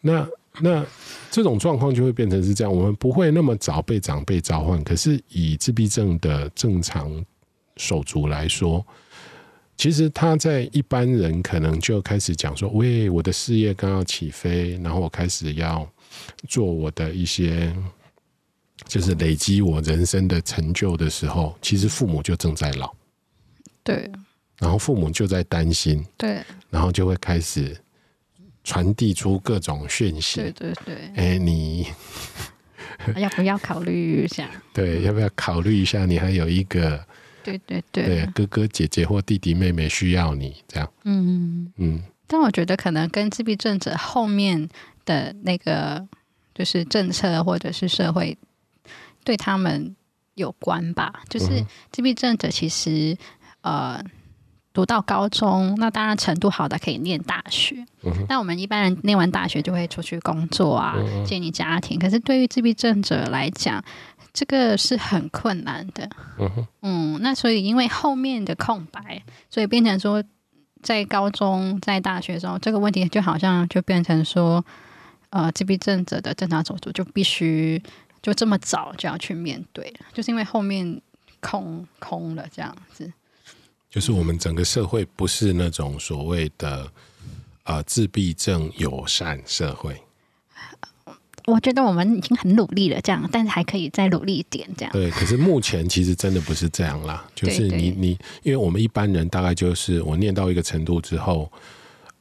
那那这种状况就会变成是这样，我们不会那么早被长辈召唤，可是以自闭症的正常。手足来说，其实他在一般人可能就开始讲说：“喂，我的事业刚要起飞，然后我开始要做我的一些，就是累积我人生的成就的时候，其实父母就正在老。”对。然后父母就在担心。对。然后就会开始传递出各种讯息。对对对。哎，你 [laughs] 要不要考虑一下？对，要不要考虑一下？你还有一个。对对对，对，哥哥姐姐或弟弟妹妹需要你这样。嗯嗯。但我觉得可能跟自闭症者后面的那个就是政策或者是社会对他们有关吧。就是自闭症者其实呃读到高中，那当然程度好的可以念大学。嗯。那我们一般人念完大学就会出去工作啊，建立家庭。可是对于自闭症者来讲，这个是很困难的，嗯，嗯，那所以因为后面的空白，所以变成说，在高中、在大学时候，这个问题就好像就变成说，呃，自闭症者的正常手足就必须就这么早就要去面对，就是因为后面空空了这样子。就是我们整个社会不是那种所谓的呃自闭症友善社会。我觉得我们已经很努力了，这样，但是还可以再努力一点，这样。对，可是目前其实真的不是这样啦，就是你你，因为我们一般人大概就是我念到一个程度之后，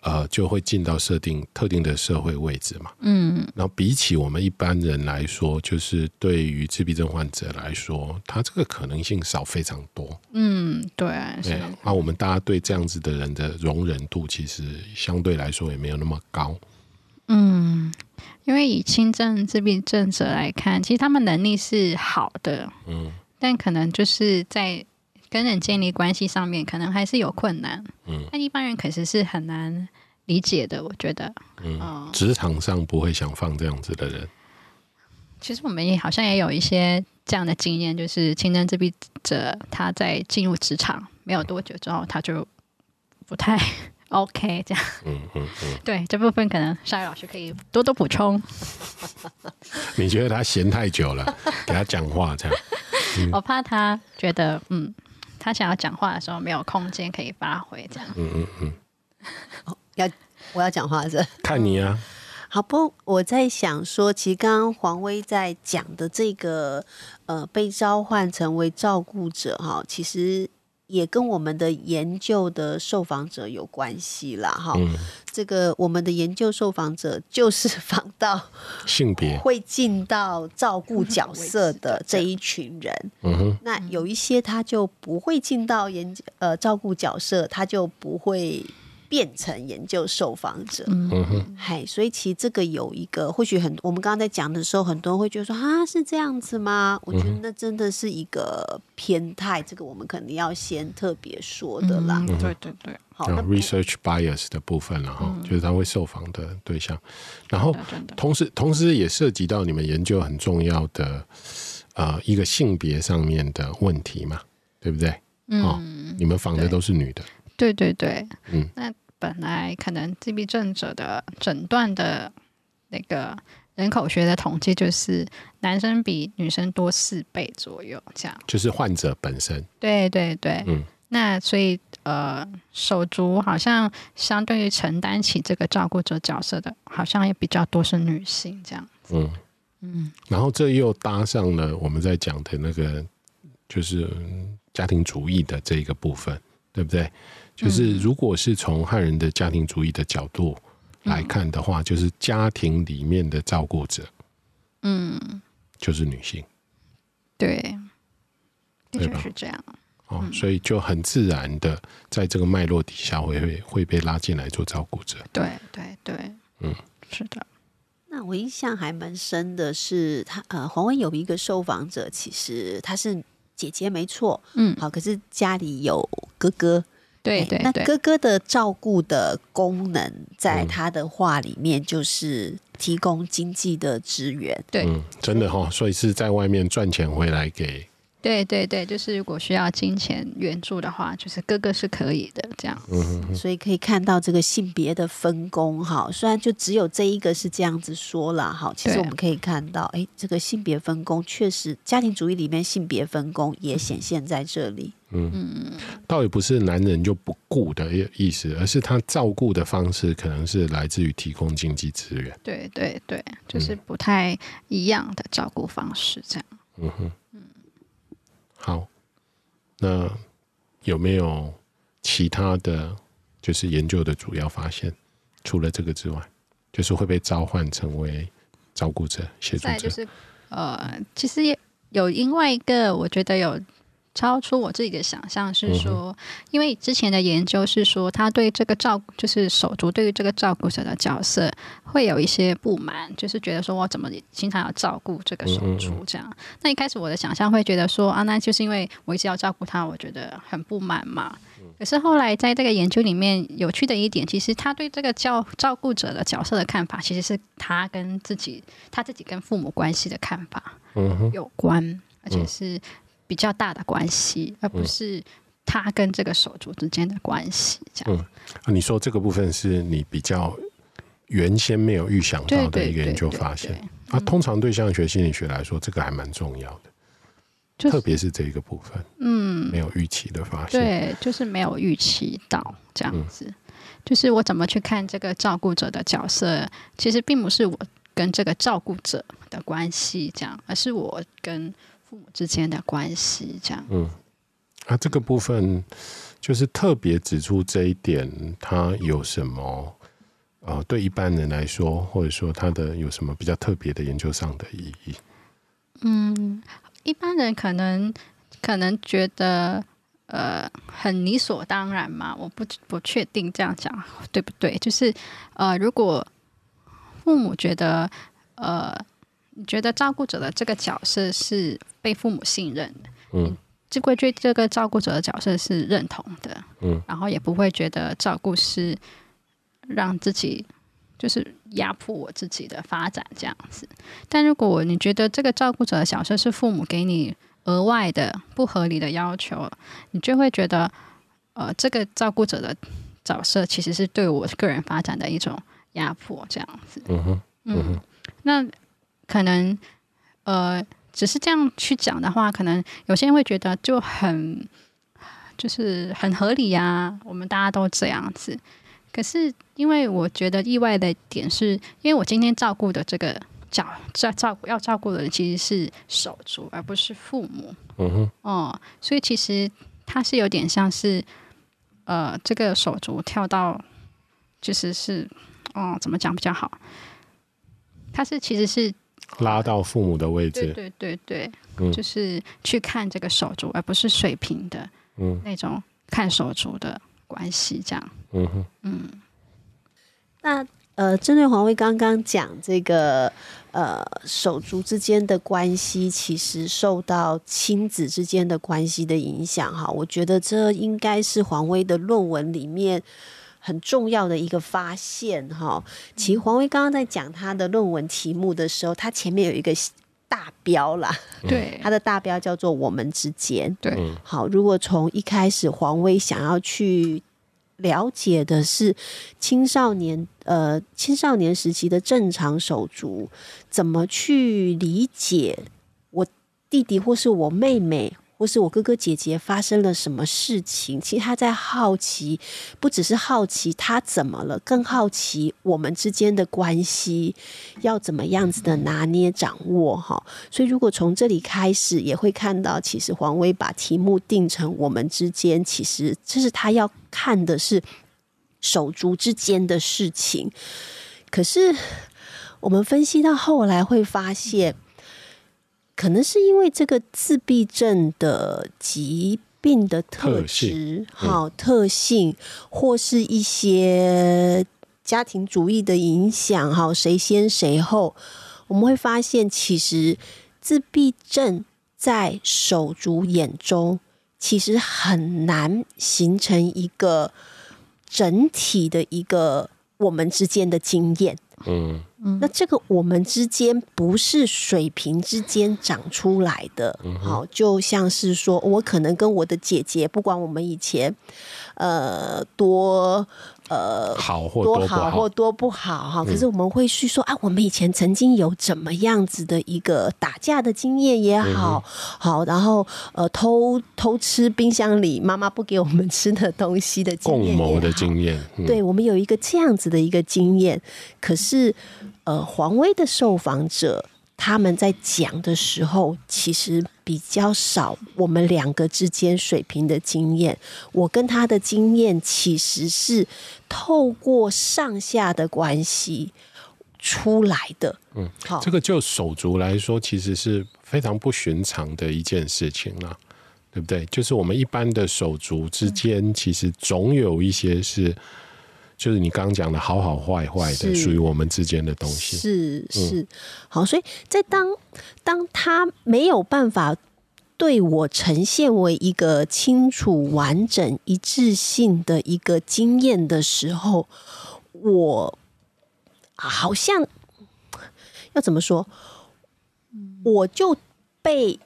呃，就会进到设定特定的社会位置嘛。嗯。然后比起我们一般人来说，就是对于自闭症患者来说，他这个可能性少非常多。嗯，对。对。那我们大家对这样子的人的容忍度，其实相对来说也没有那么高。嗯。因为以轻症自闭症者来看，其实他们能力是好的，嗯，但可能就是在跟人建立关系上面，可能还是有困难，嗯，那一般人可是是很难理解的，我觉得，嗯，职场上不会想放这样子的人。其实我们也好像也有一些这样的经验，就是轻症自闭者他在进入职场没有多久之后，他就不太。OK，这样，嗯嗯嗯，对这部分可能绍宇老师可以多多补充。[laughs] 你觉得他闲太久了，[laughs] 给他讲话这样？嗯、我怕他觉得，嗯，他想要讲话的时候没有空间可以发挥，这样。嗯嗯嗯。哦，要我要讲话是？看你啊。好不，我在想说，其实刚刚黄威在讲的这个，呃，被召唤成为照顾者哈，其实。也跟我们的研究的受访者有关系啦，哈、嗯。这个我们的研究受访者就是 [laughs] 访到性别会进到照顾 [laughs] 角色的这一群人。嗯哼。那有一些他就不会进到研究呃照顾角色，他就不会。变成研究受访者，嗯。哼，嗨，所以其实这个有一个，或许很，我们刚刚在讲的时候，很多人会觉得说啊，是这样子吗？我觉得那真的是一个偏态，这个我们肯定要先特别说的啦。嗯、对对对，好，research bias 的部分了哈，嗯、就是他会受访的对象，然后同时同时也涉及到你们研究很重要的呃一个性别上面的问题嘛，对不对？嗯、哦，你们访的都是女的。对对对，嗯，那本来可能自闭症者的诊断的那个人口学的统计，就是男生比女生多四倍左右，这样。就是患者本身。对对对，嗯，那所以呃，手足好像相对于承担起这个照顾者角色的，好像也比较多是女性这样子。嗯嗯，然后这又搭上了我们在讲的那个，就是家庭主义的这一个部分，对不对？就是，如果是从汉人的家庭主义的角度来看的话，嗯、就是家庭里面的照顾者，嗯，就是女性，对，的确是这样。哦，所以就很自然的在这个脉络底下会会会被拉进来做照顾者。对对对，嗯，是的。那我印象还蛮深的是，他呃，黄文有一个受访者，其实他是姐姐没错，嗯，好，可是家里有哥哥。对对，那哥哥的照顾的功能，在他的话里面就是提供经济的支援。对，嗯，真的哈，所以是在外面赚钱回来给。对对对，就是如果需要金钱援助的话，就是哥哥是可以的，这样。嗯，所以可以看到这个性别的分工哈，虽然就只有这一个是这样子说了哈，其实我们可以看到，哎，这个性别分工确实，家庭主义里面性别分工也显现在这里。嗯嗯，倒也不是男人就不顾的意思，而是他照顾的方式可能是来自于提供经济资源。对对对，就是不太一样的照顾方式，这样。嗯哼。好，那有没有其他的就是研究的主要发现？除了这个之外，就是会被召唤成为照顾者、协助者。就是呃，其实也有另外一个，我觉得有。超出我自己的想象是说，因为之前的研究是说，他对这个照就是手足对于这个照顾者的角色会有一些不满，就是觉得说我怎么经常要照顾这个手足这样。那一开始我的想象会觉得说啊，那就是因为我一直要照顾他，我觉得很不满嘛。可是后来在这个研究里面，有趣的一点，其实他对这个照照顾者的角色的看法，其实是他跟自己他自己跟父母关系的看法有关，而且是。比较大的关系，而不是他跟这个手足之间的关系，这样。嗯，啊，你说这个部分是你比较原先没有预想到的一个研究发现。啊，通常对象学心理学来说，这个还蛮重要的。就是、特别是这一个部分，嗯，没有预期的发现，对，就是没有预期到这样子。嗯、就是我怎么去看这个照顾者的角色，其实并不是我跟这个照顾者的关系这样，而是我跟父母之间的关系这样。嗯，啊，这个部分就是特别指出这一点，它有什么？呃，对一般人来说，或者说他的有什么比较特别的研究上的意义？嗯，一般人可能可能觉得呃很理所当然嘛，我不不确定这样讲对不对？就是呃，如果父母觉得呃，你觉得照顾者的这个角色是被父母信任的，嗯，这会对这个照顾者的角色是认同的，嗯，然后也不会觉得照顾是。让自己就是压迫我自己的发展这样子，但如果你觉得这个照顾者的角色是父母给你额外的不合理的要求，你就会觉得，呃，这个照顾者的角色其实是对我个人发展的一种压迫这样子。嗯哼，嗯哼，那可能呃，只是这样去讲的话，可能有些人会觉得就很就是很合理呀，啊，我们大家都这样子。可是，因为我觉得意外的点是，因为我今天照顾的这个照照照顾要照顾的人其实是手足，而不是父母。嗯哼。哦，所以其实他是有点像是，呃，这个手足跳到，就是是，哦，怎么讲比较好？他是其实是拉到父母的位置。对对对对，嗯，就是去看这个手足，而不是水平的，嗯，那种看手足的。关系这样，嗯哼，嗯，那呃，针对黄威刚刚讲这个呃手足之间的关系，其实受到亲子之间的关系的影响哈，我觉得这应该是黄威的论文里面很重要的一个发现哈。其实黄威刚刚在讲他的论文题目的时候，他前面有一个。大标啦，对，[laughs] 他的大标叫做“我们之间”。对，好，如果从一开始黄威想要去了解的是青少年，呃，青少年时期的正常手足，怎么去理解我弟弟或是我妹妹，或是我哥哥姐姐发生了什么事情？其实他在好奇，不只是好奇他怎么了，更好奇我们之间的关系要怎么样子的拿捏掌握哈。所以如果从这里开始，也会看到，其实黄威把题目定成我们之间，其实这是他要看的是手足之间的事情。可是我们分析到后来会发现。可能是因为这个自闭症的疾病的特质，好特性，或是一些家庭主义的影响，好谁先谁后，我们会发现，其实自闭症在手足眼中，其实很难形成一个整体的一个我们之间的经验。嗯。那这个我们之间不是水平之间长出来的，好，就像是说我可能跟我的姐姐，不管我们以前呃多呃好或多好或多不好哈，可是我们会去说啊，我们以前曾经有怎么样子的一个打架的经验也好，好，然后呃偷偷吃冰箱里妈妈不给我们吃的东西的经验，共谋的经验，对，我们有一个这样子的一个经验，可是。呃，黄威的受访者他们在讲的时候，其实比较少我们两个之间水平的经验。我跟他的经验其实是透过上下的关系出来的。嗯，好，这个就手足来说，其实是非常不寻常的一件事情了，对不对？就是我们一般的手足之间，其实总有一些是。就是你刚刚讲的好好坏坏的，属于我们之间的东西。是是，好，所以在当当他没有办法对我呈现为一个清楚、完整、一致性的一个经验的时候，我好像要怎么说？我就被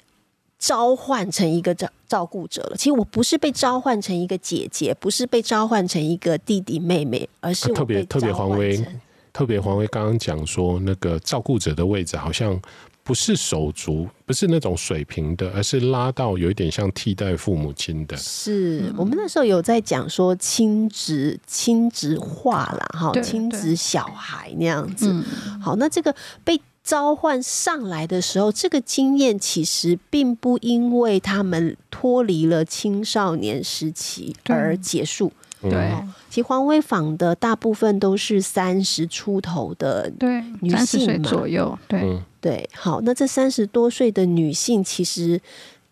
召唤成一个照。照顾者了，其实我不是被召唤成一个姐姐，不是被召唤成一个弟弟妹妹，而是特别特别黄威，特别黄威刚刚讲说，那个照顾者的位置好像不是手足，不是那种水平的，而是拉到有一点像替代父母亲的。是我们那时候有在讲说亲职亲职化啦，哈，亲职小孩那样子。好，那这个被召唤上来的时候，这个经验其实并不因为他们脱离了青少年时期而结束。对，其实黄威访的大部分都是三十出头的女性嘛，三十岁左右。对对，好，那这三十多岁的女性，其实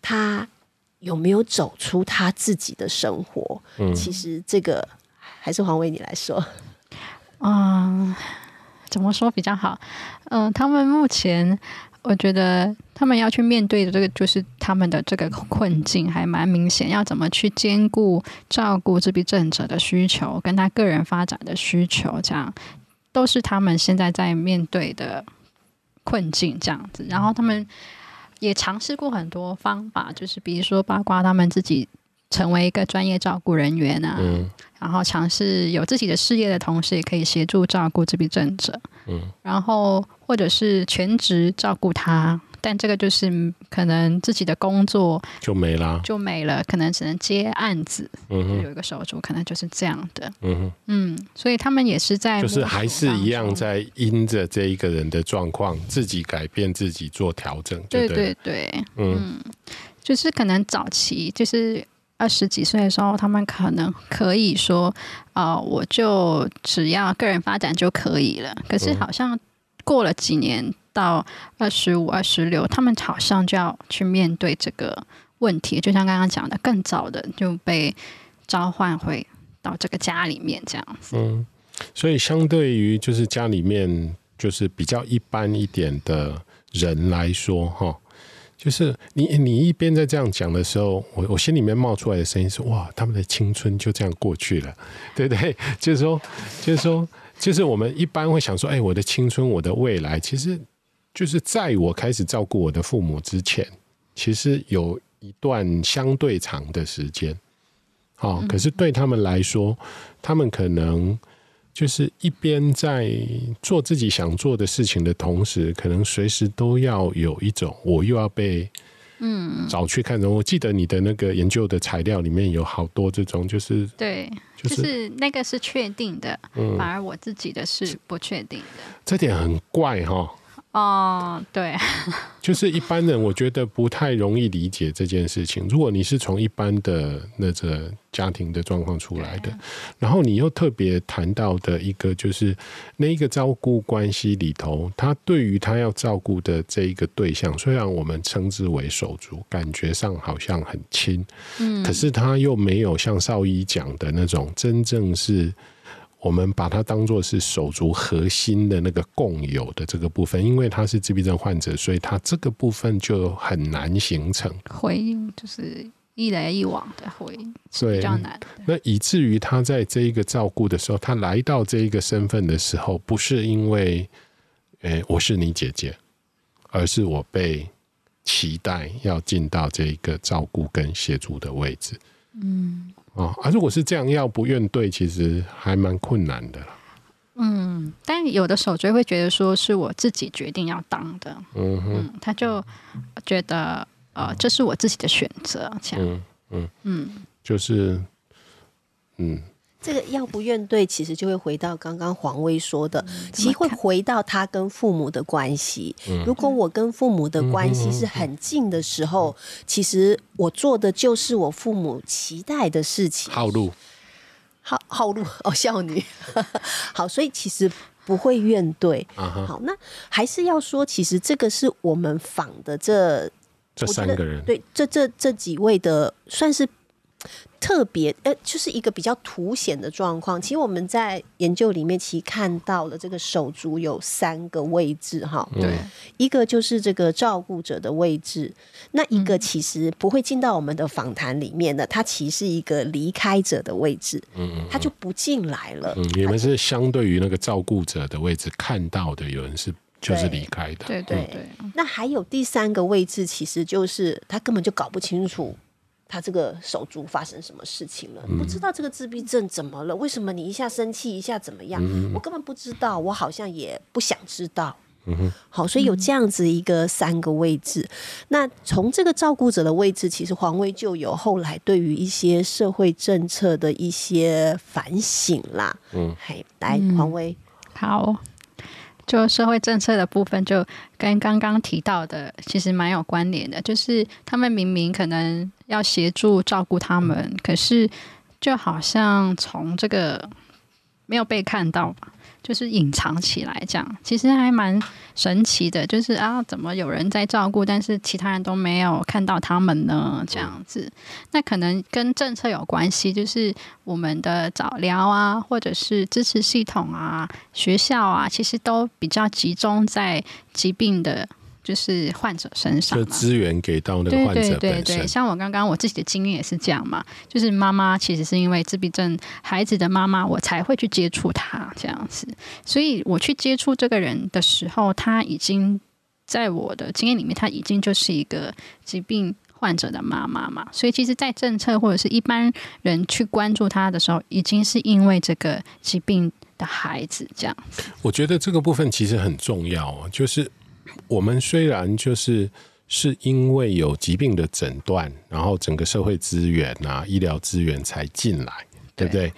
她有没有走出她自己的生活？嗯，其实这个还是黄威你来说。嗯，怎么说比较好？嗯、他们目前。我觉得他们要去面对的这个，就是他们的这个困境，还蛮明显。要怎么去兼顾照顾自闭症者的需求，跟他个人发展的需求，这样都是他们现在在面对的困境。这样子，然后他们也尝试过很多方法，就是比如说，八卦他们自己成为一个专业照顾人员啊，然后尝试有自己的事业的同时，也可以协助照顾自闭症者。嗯，然后或者是全职照顾他，但这个就是可能自己的工作就没了，就没了，可能只能接案子。嗯哼，有一个手足，可能就是这样的。嗯哼，嗯，所以他们也是在就是还是一样在因着这一个人的状况，自己改变自己做调整对。对对对，嗯，就是可能早期就是。二十几岁的时候，他们可能可以说：“啊、呃，我就只要个人发展就可以了。”可是好像过了几年，到二十五、二十六，他们好像就要去面对这个问题。就像刚刚讲的，更早的就被召唤回到这个家里面这样子。嗯，所以相对于就是家里面就是比较一般一点的人来说，哈。就是你，你一边在这样讲的时候，我我心里面冒出来的声音是：哇，他们的青春就这样过去了，对不对？[laughs] 就是说，就是说，就是我们一般会想说，哎，我的青春，我的未来，其实就是在我开始照顾我的父母之前，其实有一段相对长的时间。哦，可是对他们来说，他们可能。就是一边在做自己想做的事情的同时，可能随时都要有一种我又要被嗯找去看。我记得你的那个研究的材料里面有好多这种，就是对，就是那个是确定的，反而我自己的是不确定的。这点很怪哈。哦，oh, 对，[laughs] 就是一般人，我觉得不太容易理解这件事情。如果你是从一般的那个家庭的状况出来的，然后你又特别谈到的一个，就是那一个照顾关系里头，他对于他要照顾的这一个对象，虽然我们称之为手足，感觉上好像很亲，嗯，可是他又没有像少一讲的那种真正是。我们把它当作是手足核心的那个共有的这个部分，因为他是自闭症患者，所以他这个部分就很难形成回应，就是一来一往的回应，是比较难。那以至于他在这一个照顾的时候，他来到这一个身份的时候，不是因为，诶，我是你姐姐，而是我被期待要进到这一个照顾跟协助的位置。嗯。哦，啊，如果是这样，要不怨对，其实还蛮困难的。嗯，但有的手追会觉得说是我自己决定要当的，嗯哼嗯，他就觉得呃，这是我自己的选择，这样，嗯嗯，嗯就是，嗯。这个要不怨对，其实就会回到刚刚黄威说的，其实会回到他跟父母的关系。如果我跟父母的关系是很近的时候，其实我做的就是我父母期待的事情。好路，好好路哦，孝女。[laughs] 好，所以其实不会怨对。好，那还是要说，其实这个是我们访的这这三个人，对，这这这几位的算是。特别呃，就是一个比较凸显的状况。其实我们在研究里面其实看到了这个手足有三个位置哈，对，一个就是这个照顾者的位置，那一个其实不会进到我们的访谈里面的，它其实是一个离开者的位置，嗯嗯，他就不进来了。嗯，你们是相对于那个照顾者的位置看到的，有人是就是离开的，对对对。那还有第三个位置，其实就是他根本就搞不清楚。他这个手足发生什么事情了？不知道这个自闭症怎么了？为什么你一下生气，一下怎么样？我根本不知道，我好像也不想知道。嗯哼，好，所以有这样子一个三个位置。那从这个照顾者的位置，其实黄威就有后来对于一些社会政策的一些反省啦。嗯，嘿，来，黄威，好，就社会政策的部分，就跟刚刚提到的其实蛮有关联的，就是他们明明可能要协助照顾他们，可是就好像从这个没有被看到吧。就是隐藏起来，这样其实还蛮神奇的。就是啊，怎么有人在照顾，但是其他人都没有看到他们呢？这样子，那可能跟政策有关系，就是我们的早疗啊，或者是支持系统啊，学校啊，其实都比较集中在疾病的。就是患者身上，就资源给到那个患者。对对对对，像我刚刚我自己的经验也是这样嘛，就是妈妈其实是因为自闭症孩子的妈妈，我才会去接触他这样子。所以我去接触这个人的时候，他已经在我的经验里面，他已经就是一个疾病患者的妈妈嘛。所以其实，在政策或者是一般人去关注他的时候，已经是因为这个疾病的孩子这样。我觉得这个部分其实很重要，就是。我们虽然就是是因为有疾病的诊断，然后整个社会资源啊、医疗资源才进来，对不对？对。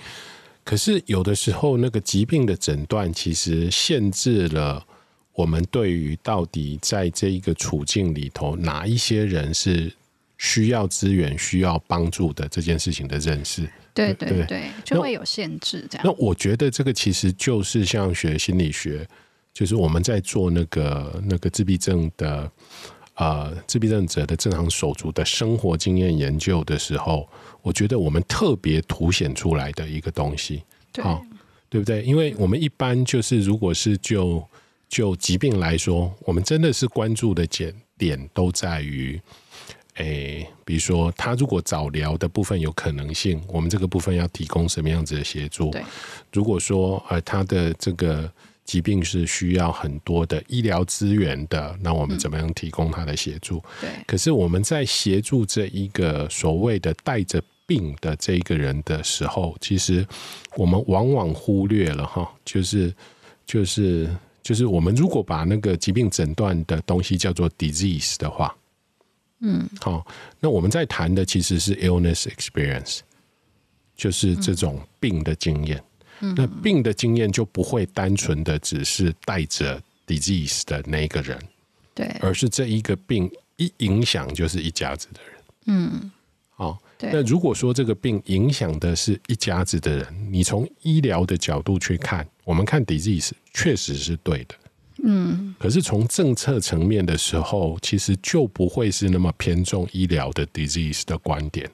可是有的时候，那个疾病的诊断其实限制了我们对于到底在这一个处境里头，哪一些人是需要资源、需要帮助的这件事情的认识。对对对，对，就会有限制。这样。那，那我觉得这个其实就是像学心理学。就是我们在做那个那个自闭症的呃自闭症者的正常手足的生活经验研究的时候，我觉得我们特别凸显出来的一个东西，好对，对不对？因为我们一般就是如果是就就疾病来说，我们真的是关注的点点都在于，诶，比如说他如果早疗的部分有可能性，我们这个部分要提供什么样子的协助？对，如果说呃他的这个。疾病是需要很多的医疗资源的，那我们怎么样提供他的协助？嗯、对。可是我们在协助这一个所谓的带着病的这一个人的时候，其实我们往往忽略了哈，就是就是就是我们如果把那个疾病诊断的东西叫做 disease 的话，嗯，好，那我们在谈的其实是 illness experience，就是这种病的经验。嗯那病的经验就不会单纯的只是带着 disease 的那个人，对，而是这一个病一影响就是一家子的人。嗯，好，那如果说这个病影响的是一家子的人，你从医疗的角度去看，我们看 disease 确实是对的。嗯，可是从政策层面的时候，其实就不会是那么偏重医疗的 disease 的观点。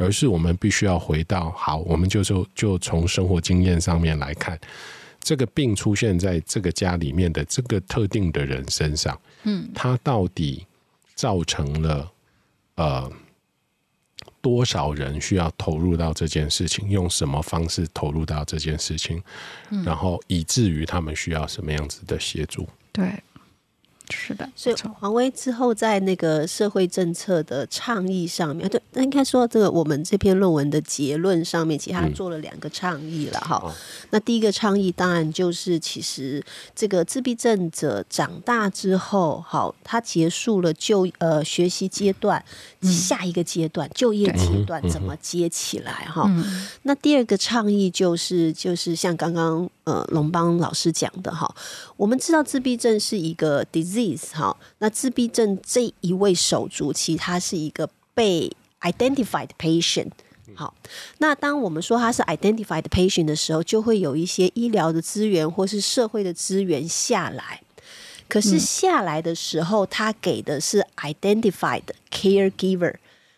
而是我们必须要回到好，我们就说就从生活经验上面来看，这个病出现在这个家里面的这个特定的人身上，嗯，他到底造成了呃多少人需要投入到这件事情，用什么方式投入到这件事情，然后以至于他们需要什么样子的协助？对。是的，所以黄威之后在那个社会政策的倡议上面，对，那应该说这个我们这篇论文的结论上面，其实他做了两个倡议了哈。嗯、那第一个倡议当然就是，其实这个自闭症者长大之后，好，他结束了就呃学习阶段，下一个阶段、嗯、就业阶段怎么接起来哈？嗯、那第二个倡议就是，就是像刚刚呃龙邦老师讲的哈，我们知道自闭症是一个 disease。哈，那自闭症这一位手足，其实他是一个被 identified patient。好，那当我们说他是 identified patient 的时候，就会有一些医疗的资源或是社会的资源下来。可是下来的时候，他给的是 identified caregiver。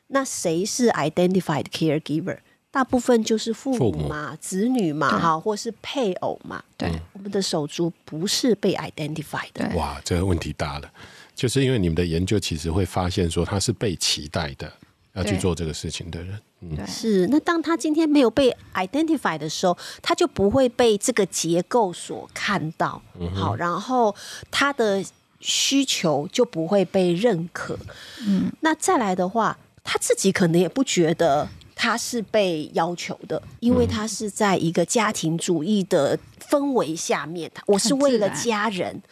那谁是 identified caregiver？大部分就是父母嘛、母子女嘛，哈，或是配偶嘛。对，我们的手足不是被 identify 的。哇，这个问题大了，就是因为你们的研究其实会发现说他是被期待的，要去做这个事情的人。嗯，是。那当他今天没有被 identify 的时候，他就不会被这个结构所看到。嗯、好，然后他的需求就不会被认可。嗯，那再来的话，他自己可能也不觉得。他是被要求的，因为他是在一个家庭主义的氛围下面，我是为了家人，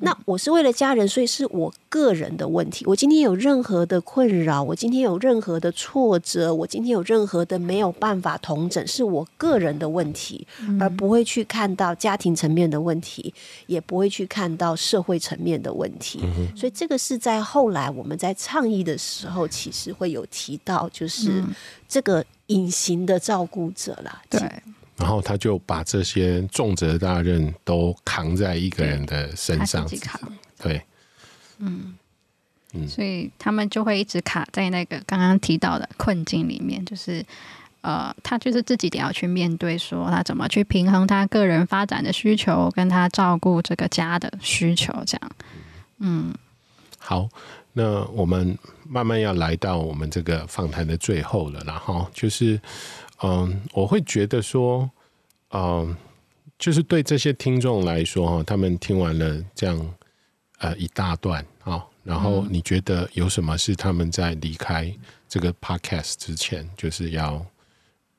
那我是为了家人，所以是我个人的问题。我今天有任何的困扰，我今天有任何的挫折，我今天有任何的没有办法同整，是我个人的问题，而不会去看到家庭层面的问题，也不会去看到社会层面的问题。所以这个是在后来我们在倡议的时候，其实会有提到，就是这个隐形的照顾者啦。对。然后他就把这些重责大任都扛在一个人的身上，对，嗯。嗯，所以他们就会一直卡在那个刚刚提到的困境里面，就是呃，他就是自己得要去面对，说他怎么去平衡他个人发展的需求，跟他照顾这个家的需求，这样，嗯，好，那我们慢慢要来到我们这个访谈的最后了，然后就是。嗯，我会觉得说，嗯，就是对这些听众来说哈，他们听完了这样呃一大段啊，然后你觉得有什么是他们在离开这个 podcast 之前，就是要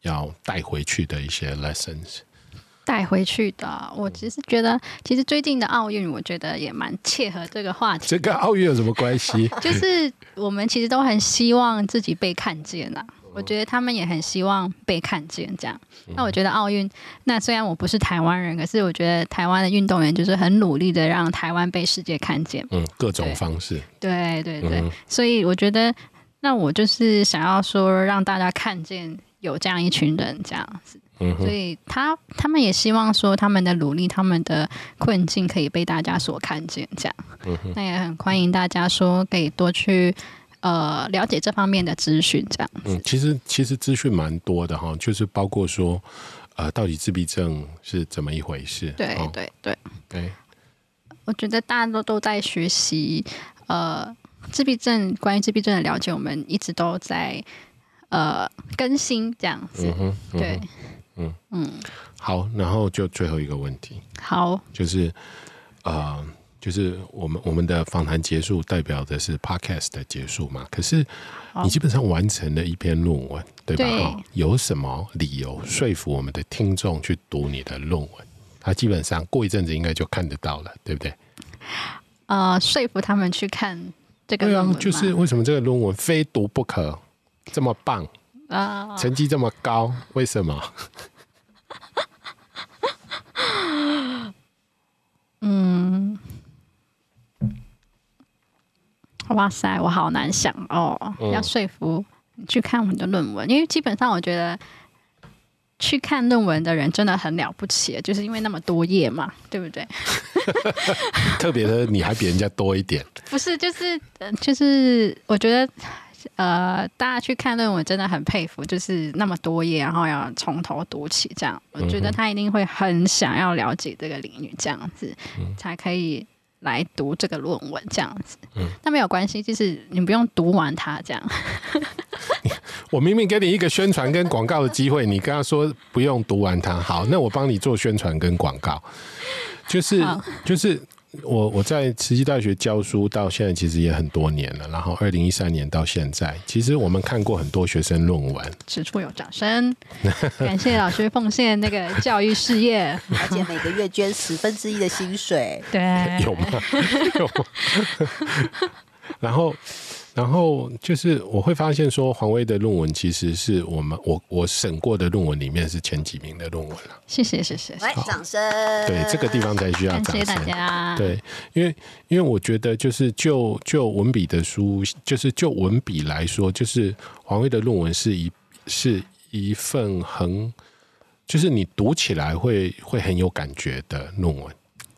要带回去的一些 lessons？带回去的，我其实觉得，其实最近的奥运，我觉得也蛮切合这个话题。这跟奥运有什么关系？[laughs] 就是我们其实都很希望自己被看见呐。我觉得他们也很希望被看见，这样。那我觉得奥运，那虽然我不是台湾人，可是我觉得台湾的运动员就是很努力的让台湾被世界看见。嗯，各种方式。对对对，所以我觉得，那我就是想要说，让大家看见有这样一群人这样子。嗯，所以他他们也希望说，他们的努力、他们的困境可以被大家所看见，这样。嗯，那也很欢迎大家说，可以多去。呃，了解这方面的资讯，这样。嗯，其实其实资讯蛮多的哈，就是包括说，呃，到底自闭症是怎么一回事？对对对对。我觉得大家都都在学习，呃，自闭症关于自闭症的了解，我们一直都在呃更新这样子。嗯嗯、对，嗯嗯。好，然后就最后一个问题。好，就是呃。就是我们我们的访谈结束，代表的是 podcast 的结束嘛？可是你基本上完成了一篇论文，对吧？对。有什么理由说服我们的听众去读你的论文？他基本上过一阵子应该就看得到了，对不对？呃，说服他们去看这个论文，啊，就是为什么这个论文非读不可？这么棒啊，成绩这么高，为什么？[laughs] 嗯。哇塞，我好难想哦，嗯、要说服你去看我们的论文，因为基本上我觉得去看论文的人真的很了不起，就是因为那么多页嘛，对不对？[laughs] 特别的，你还比人家多一点。[laughs] 不是，就是就是，我觉得呃，大家去看论文真的很佩服，就是那么多页，然后要从头读起，这样，我觉得他一定会很想要了解这个领域，这样子、嗯、才可以。来读这个论文这样子，嗯，那没有关系，就是你不用读完它这样。[laughs] 我明明给你一个宣传跟广告的机会，你跟他说不用读完它，好，那我帮你做宣传跟广告，就是就是。我我在慈济大学教书到现在其实也很多年了，然后二零一三年到现在，其实我们看过很多学生论文，此处有掌声，感谢老师奉献那个教育事业，[laughs] 而且每个月捐十分之一的薪水，对，有吗？[laughs] 有？[laughs] 然后。然后就是我会发现说，黄威的论文其实是我们我我审过的论文里面是前几名的论文了。谢谢谢谢，来掌声。对，这个地方才需要掌声。谢谢大家。对，因为因为我觉得就是就就文笔的书，就是就文笔来说，就是黄威的论文是一是一份很，就是你读起来会会很有感觉的论文，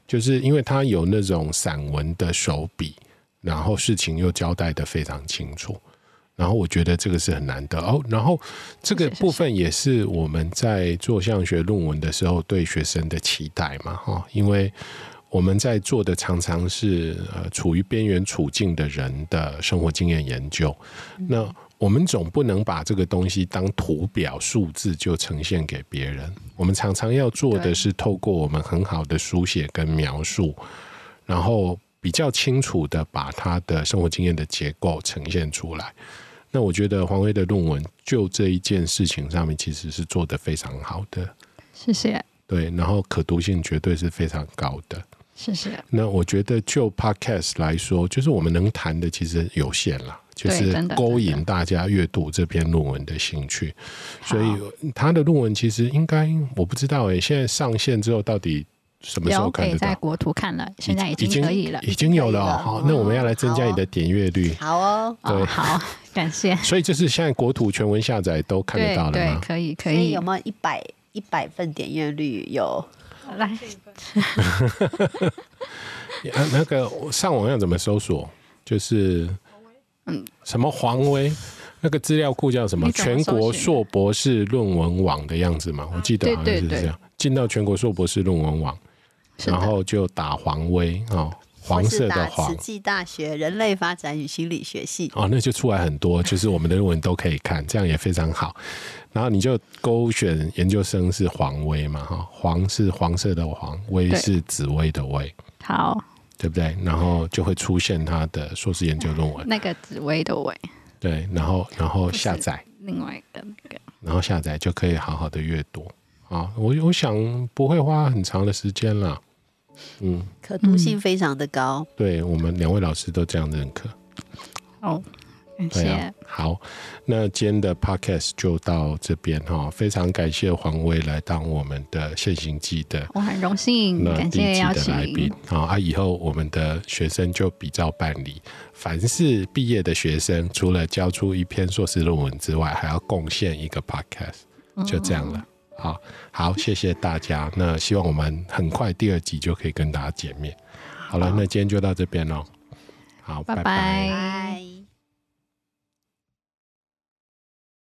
就是因为它有那种散文的手笔。然后事情又交代的非常清楚，然后我觉得这个是很难得。哦。然后这个部分也是我们在做相学论文的时候对学生的期待嘛，哈，因为我们在做的常常是呃处于边缘处境的人的生活经验研究，那我们总不能把这个东西当图表数字就呈现给别人，我们常常要做的是透过我们很好的书写跟描述，然后。比较清楚的把他的生活经验的结构呈现出来，那我觉得黄威的论文就这一件事情上面其实是做得非常好的。谢谢。对，然后可读性绝对是非常高的。谢谢。那我觉得就 Podcast 来说，就是我们能谈的其实有限了，就是勾引大家阅读这篇论文的兴趣。所以他的论文其实应该我不知道诶、欸，现在上线之后到底什么时候看得到？可以在国图看了，现在已经可以了，已经有了、喔。好，那我们要来增加你的点阅率。好哦，对，哦、好，[laughs] 感谢。所以就是现在国图全文下载都看得到了吗？对，对可以，可以。有没有一百一百份点阅率？有。来，啊，[laughs] 那个上网要怎么搜索？就是，嗯，什么黄威？那个资料库叫什么？全国硕博士论文网的样子嘛？我记得好像是这样。进到全国硕博士论文网，然后就打黄威哦。黄色的黄，慈济大学人类发展与心理学系哦，那就出来很多，[laughs] 就是我们的论文都可以看，这样也非常好。然后你就勾选研究生是黄威嘛，哈，黄是黄色的黄，威是紫薇的威，好，对不对？然后就会出现他的硕士研究论文，那个紫薇的薇，对，然后然后下载另外一个那个，然后下载就可以好好的阅读啊。我我想不会花很长的时间了。嗯，可读性非常的高，嗯、对我们两位老师都这样认可。哦，感谢、啊。好，那今天的 podcast 就到这边哈，非常感谢黄威来当我们的现行记的，我很荣幸，感谢邀请来宾。好啊，以后我们的学生就比照办理，凡是毕业的学生，除了交出一篇硕士论文之外，还要贡献一个 podcast，就这样了。嗯好好，谢谢大家。那希望我们很快第二集就可以跟大家见面。好了，那今天就到这边喽。好，拜拜。拜拜。